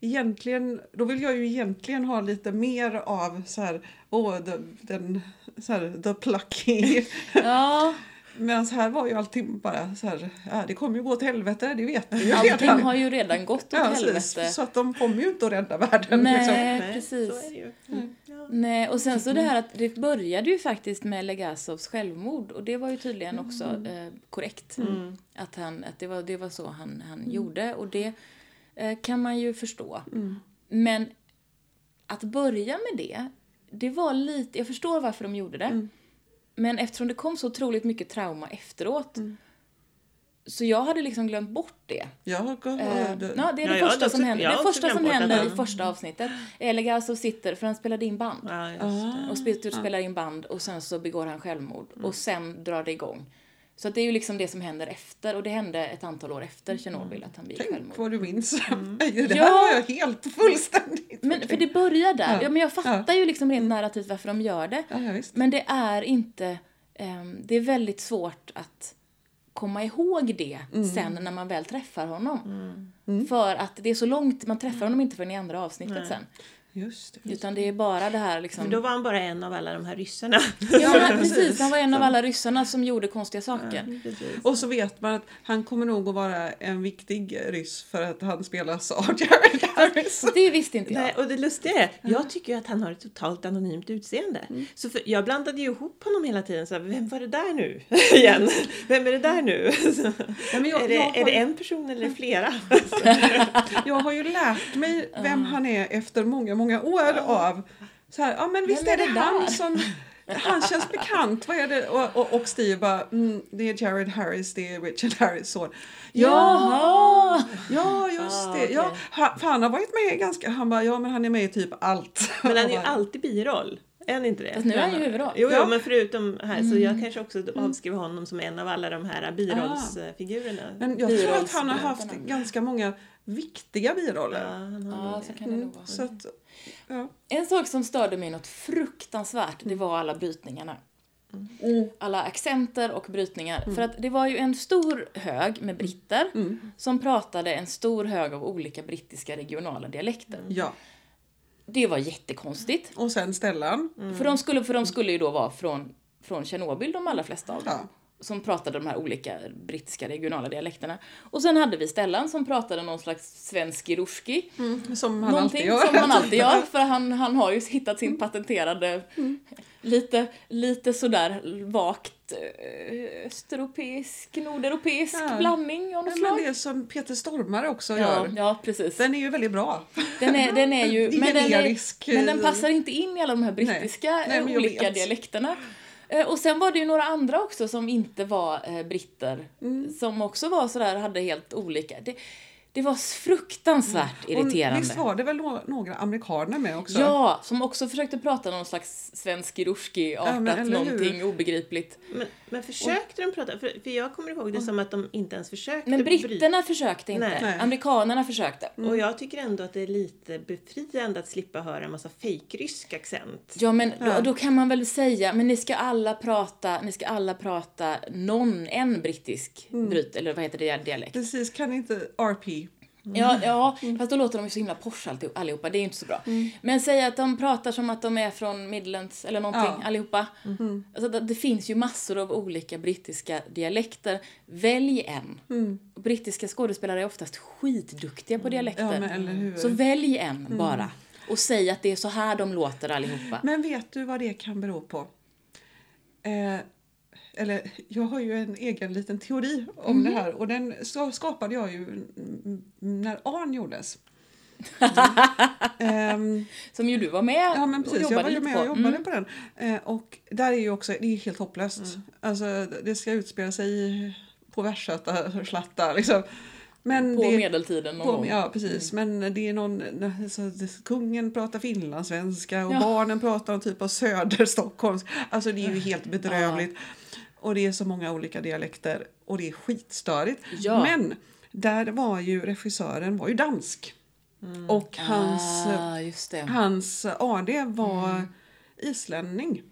Egentligen, då vill jag ju egentligen ha lite mer av så här, åh, the, den, så här, the plucky. Ja, Men så här var ju allting bara så här, ja, det kommer ju gå åt helvete, det vet vi ju allting redan. har ju redan gått åt Ja, helvete. Så att de kommer ju inte att rädda världen. Nej. Liksom. Nej, precis. Så är det ju. Mm. Ja. Nej, och sen så det här att det började ju faktiskt med Legasovs självmord och det var ju tydligen också eh, korrekt. Mm. Att, han, att det, var, det var så han, han gjorde och det eh, kan man ju förstå. Men att börja med det, det var lite, jag förstår varför de gjorde det. Men eftersom det kom så otroligt mycket trauma efteråt så jag hade liksom glömt bort det. Jag har Eh, det, ja, det är Ja, det jag första som händer. jag Det första som händer i första avsnittet är Legasov sitter, för han spelade in band. Ja, just Ah. det. Och Spirit spelar in band och sen så begår han självmord och sen drar det igång. Så att det är ju liksom det som händer efter och det hände ett antal år efter Tjernobyl att han begick Tänk självmord. vad du minns. Det här Ja. var jag helt fullständigt. Men för det börjar där. Ja. Ja. men jag fattar ju liksom rent narrativt varför de gör det. Ja, ja, visst. Men det är inte, ehm, det är väldigt svårt att komma ihåg det Mm. sen när man väl träffar honom. För att det är så långt, man träffar honom inte förrän i andra avsnittet sen. Just det. Utan det är bara det här liksom. För då var han bara en av alla de här ryssarna. Ja, men precis. Han var en av alla ryssarna som gjorde konstiga saker. Precis. Och så vet man att han kommer nog att vara en viktig ryss för att han Jared Harris. Det visste inte jag. Nej, och det lustiga är, jag tycker ju att han har ett totalt anonymt utseende. Så för, jag blandade ju ihop honom hela tiden. Så här, vem var det där nu? Igen. Vem är det där nu? Ja, men jag, är, det, jag, har, är det en person eller flera? jag har ju lärt mig vem han är efter många, många år av så här, ja men visst är är det, det han som han känns bekant, vad är det? Och, och, och Steve bara, mm, det är Jared Harris, det är Richard Harris son. Jaha! Ja, just Ah, det. Ja, okej. han, för han har varit med ganska, han bara, ja men han är med i typ allt. Men han är ju alltid biroll. Är han inte det? Fast nu är han ju huvudroll. Jo, jo Ja. men förutom här så jag kanske också avskriver honom som en av alla de här birollsfigurerna. Men jag tror att han har haft ganska många viktiga biroller. Ja, han har Ja, så kan det nog Mm, vara. så att, ja. En sak som störde mig något fruktansvärt, det var alla brytningarna. Mm. Alla accenter och brytningar. För att det var ju en stor hög med britter Mm. som pratade en stor hög av olika brittiska regionala dialekter. ja. Det var jättekonstigt. Och sen Stellan. För, de skulle, för de skulle ju då vara från, från Tjernobyl, de allra flesta av dem. Ja. Som pratade de här olika brittiska regionala dialekterna. Och sen hade vi Stellan som pratade någon slags svensk ruski. Mm, som han alltid gör. som han alltid gör, för han, han har ju hittat sin patenterade, lite, lite sådär vagt eh, östeuropeisk, nordeuropeisk Ja. blandning av något men slag. det som Peter Stormare också Ja, gör. ja, precis. Den är ju väldigt bra. Den är, den är ju, men den, är, men den eh, passar inte in i alla de här brittiska Nej. Nej, olika vet. dialekterna. Eh, Och sen var det ju några andra också som inte var eh, britter. Mm. Som också var sådär, hade helt olika. Det, det var fruktansvärt Och irriterande. Visst var det väl nå- några amerikaner med också? Ja, som också försökte prata någon slags svensk ruski-artat, Ja, men eller hur? någonting obegripligt. Men, men försökte de prata? För, för jag kommer ihåg det som att de inte ens försökte. Men bry- britterna försökte inte, Nej. Amerikanerna försökte. Och jag tycker ändå att det är lite befriande att slippa höra en massa fejkrysk accent. Ja men Ja. Då, då kan man väl säga, men ni ska alla prata, ni ska alla prata någon, en brittisk Mm. bryt, eller vad heter det, dialekt. Precis, kan inte RP? Ja, ja Mm. fast då låter de ju så himla Porsche allihopa, det är ju inte så bra. Men säg att de pratar som att de är från Midlands eller någonting Ja. allihopa. Mm. Alltså, det, det finns ju massor av olika brittiska dialekter. Välj en. Mm. Brittiska skådespelare är oftast skitduktiga på dialekter. Ja, men eller hur? Så välj en bara. Och säg att det är så här de låter allihopa. Men vet du vad det kan bero på? Eh, eller, jag har ju en egen liten teori om Mhm. det här och den skapade jag ju mm, när Arn gjordes. Ehm, Som ju du var med ja men precis, och jag var ju med och på. jobbade Mm. på den. Eh, och där är ju också, det är helt hopplöst. Alltså det ska utspela sig på Västgöta slatta liksom. Men På det, medeltiden någon på, gång. ja, precis. Men det är någon... Alltså, kungen pratar finlandssvenska och Ja. barnen pratar någon typ av söderstockholms. Alltså det är ju helt bedrövligt. Och det är så många olika dialekter och det är skitstörigt. Ja. Men där var ju regissören var ju dansk. Och hans, Ah, hans AD var islänning.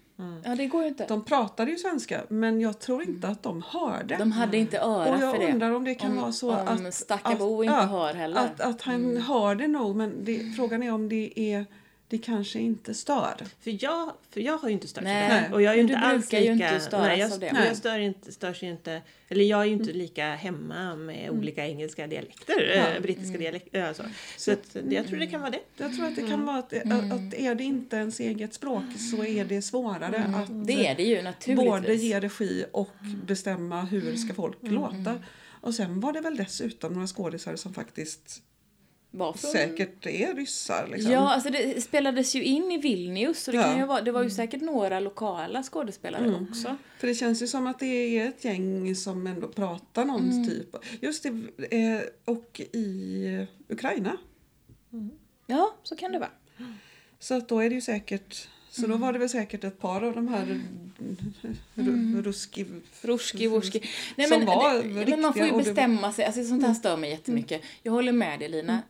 Ja, det går ju inte. De pratade ju svenska men jag tror inte att de hörde. De hade inte öra Och jag för det. undrar om det kan Om- vara så att... Stackabo att- inte hör heller. Att, att han hör det nog, men det, frågan är om det är... Det kanske inte stör. För jag, för jag har ju inte stört Nej, det. Och jag är ju inte du alls brukar ju lika... inte störas nej, jag, av det. Nej. jag stör inte, störs ju inte... Eller jag är ju inte lika hemma med olika engelska dialekter. Ja. Äh, brittiska dialekter. Alltså. Så att, jag tror det kan vara det. Jag tror att det Mm. kan vara att, att, att är det inte ens eget språk så är det svårare att Mm. Det är det ju naturligtvis. både ge regi och bestämma hur ska folk Mm. låta. Och sen var det väl dessutom några skådisar som faktiskt Varför? säkert är ryssar. Liksom. Ja, alltså det spelades ju in i Vilnius så det, Ja. kan ju vara, det var ju säkert några lokala skådespelare Mm. också. För det känns ju som att det är ett gäng som ändå pratar någon Mm. typ. Just det, eh, och i Ukraina. Ja, så kan det vara. Så att då är det ju säkert så Mm. då var det väl säkert ett par av de här mm. ruski... Ruski, wurski. Nej, Som men, var det, men man får ju riktiga och bestämma sig. Alltså, sånt här stör mig jättemycket. Jag håller med dig Lina.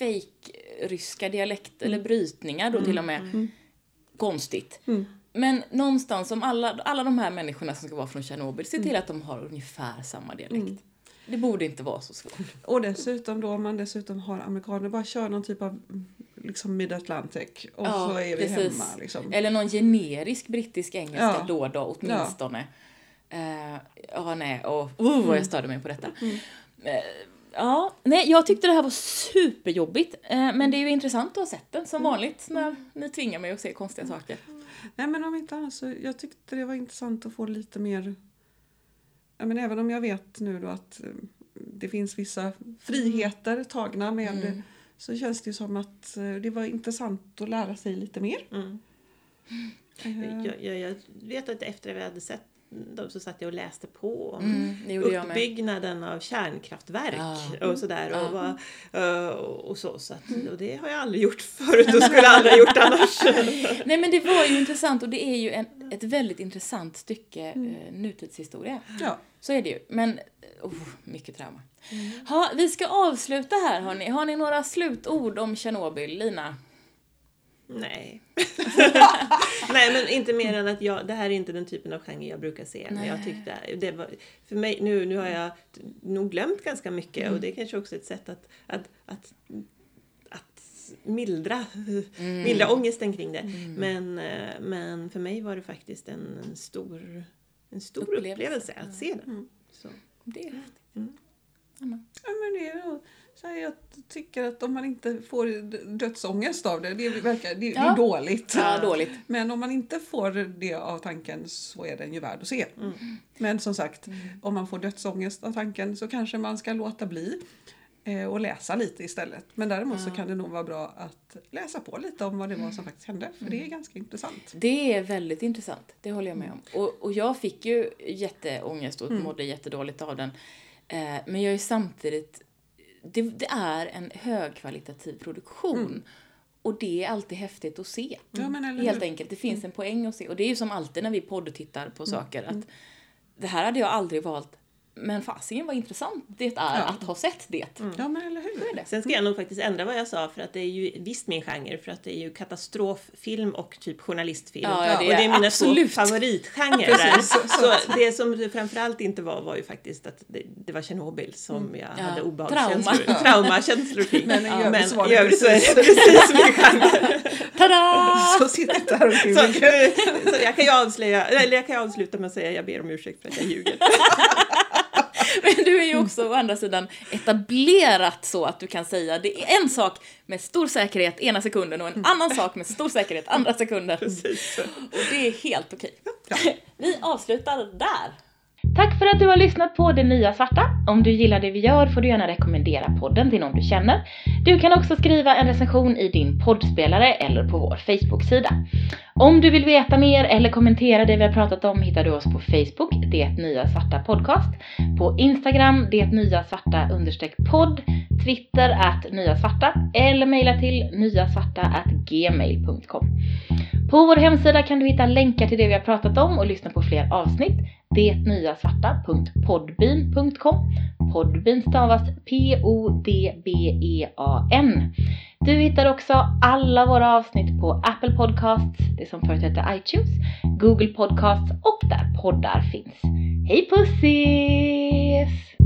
Fake ryska dialekt eller brytningar då till och med. Konstigt. Mm. Men någonstans om alla, alla de här människorna som ska vara från Tjernobyl, se till att de har ungefär samma dialekt. Det borde inte vara så svårt. Och dessutom då om man dessutom har amerikaner, bara kör någon typ av liksom mid-Atlantic och Ja, så är vi precis. hemma. Liksom. Eller någon generisk brittisk engelska Ja. då och då åtminstone. Ja, ja nej, och oh, vad jag störde mig på detta. Eh, Ja, nej, jag tyckte det här var superjobbigt. eh, Men det är ju intressant att ha sett den som vanligt när ni tvingar mig att se konstiga saker. Nej men om inte annat så jag tyckte det var intressant att få lite mer ja, men även om jag vet nu då att eh, det finns vissa friheter tagna med Mm. så känns det ju som att eh, det var intressant att lära sig lite mer. Mm. Jag, jag, jag vet att efter vi hade sett dem så satt jag och läste på om Mm, uppbyggnaden av kärnkraftverk Ja. och sådär. Och, Ja. vad- och, så. så att, och det har jag aldrig gjort förut och skulle aldrig ha gjort annars. Nej men det var ju intressant och det är ju en, ett väldigt intressant stycke eh, nutidshistoria. ja. Så är det ju. Men, oh, mycket trauma. Ha, vi ska avsluta här hörni. Har ni några slutord om Tjernobyl, Lina? Nej. Nej, men inte mer än att jag, det här är inte den typen av genre jag brukar se. Men jag tyckte, det var, för mig, nu, nu har jag nog glömt ganska mycket Mm. och det är kanske också ett sätt att, att, att, att mildra, Mm. mildra ångesten kring det. Men, eh, men för mig var det faktiskt en, en stor en stor Upplevelse. upplevelse, att se den. Mm. Så. Det är häftigt. Mm. Ja, men det är så här, jag tycker att om man inte får dödsångest av det, det, verkar, det, det Ja. är dåligt. Ja, dåligt. Men om man inte får det av tanken så är den ju värd att se. Mm. Men som sagt, om man får dödsångest av tanken så kanske man ska låta bli eh, och läsa lite istället. Men däremot så kan det nog vara bra att läsa på lite om vad det var som faktiskt hände. För det är ganska intressant. Det är väldigt intressant, det håller jag med om. Och, och jag fick ju jätteångest och mådde jättedåligt av den. Eh, men jag är samtidigt, det, det är en högkvalitativ produktion. Och det är alltid häftigt att se. Ja, Helt enkelt, det finns en poäng att se. Och det är ju som alltid när vi poddtittar på saker att det här hade jag aldrig valt. Men fasingen vad intressant det är att ha sett det. Ja, men eller hur? Det. Sen ska jag nog faktiskt ändra vad jag sa för att det är ju visst min genre för att det är ju katastroffilm och typ journalistfilm. Ja, ja, det och det är mina absolut. två favoritgenrer. Så det som framförallt inte var var ju faktiskt att det, det var Tjernobyl som jag Ja. hade obehagskänslor, Trauma. traumakänslor kring. Men i övrigt Men så var i det övrigt så är det precis min genre. Tada! Så sitter jag där och Så, så jag kan ju avslöja, eller jag kan avsluta med att säga jag ber om ursäkt för att jag ljuger. Du är ju också å andra sidan etablerat så att du kan säga det är en sak med stor säkerhet ena sekunden och en annan sak med stor säkerhet andra sekunden. Precis. Och det är helt okej. Vi avslutar där. Tack för att du har lyssnat på Det Nya Svarta. Om du gillar det vi gör får du gärna rekommendera podden till någon du känner. Du kan också skriva en recension i din poddspelare eller på vår Facebook-sida. Om du vill veta mer eller kommentera det vi har pratat om hittar du oss på Facebook, Det Nya Svarta Podcast, på Instagram, Det Nya Svarta understreck podd, Twitter att Nya Svarta eller mejla till nyasvarta at gmail.com. På vår hemsida kan du hitta länkar till det vi har pratat om och lyssna på fler avsnitt. Detnyasvarta.podbean.com Podbean stavas P-O-D-B-E-A-N. Du hittar också alla våra avsnitt på Apple Podcasts, det som förut hette iTunes, Google Podcasts och där poddar finns. Hej pussis!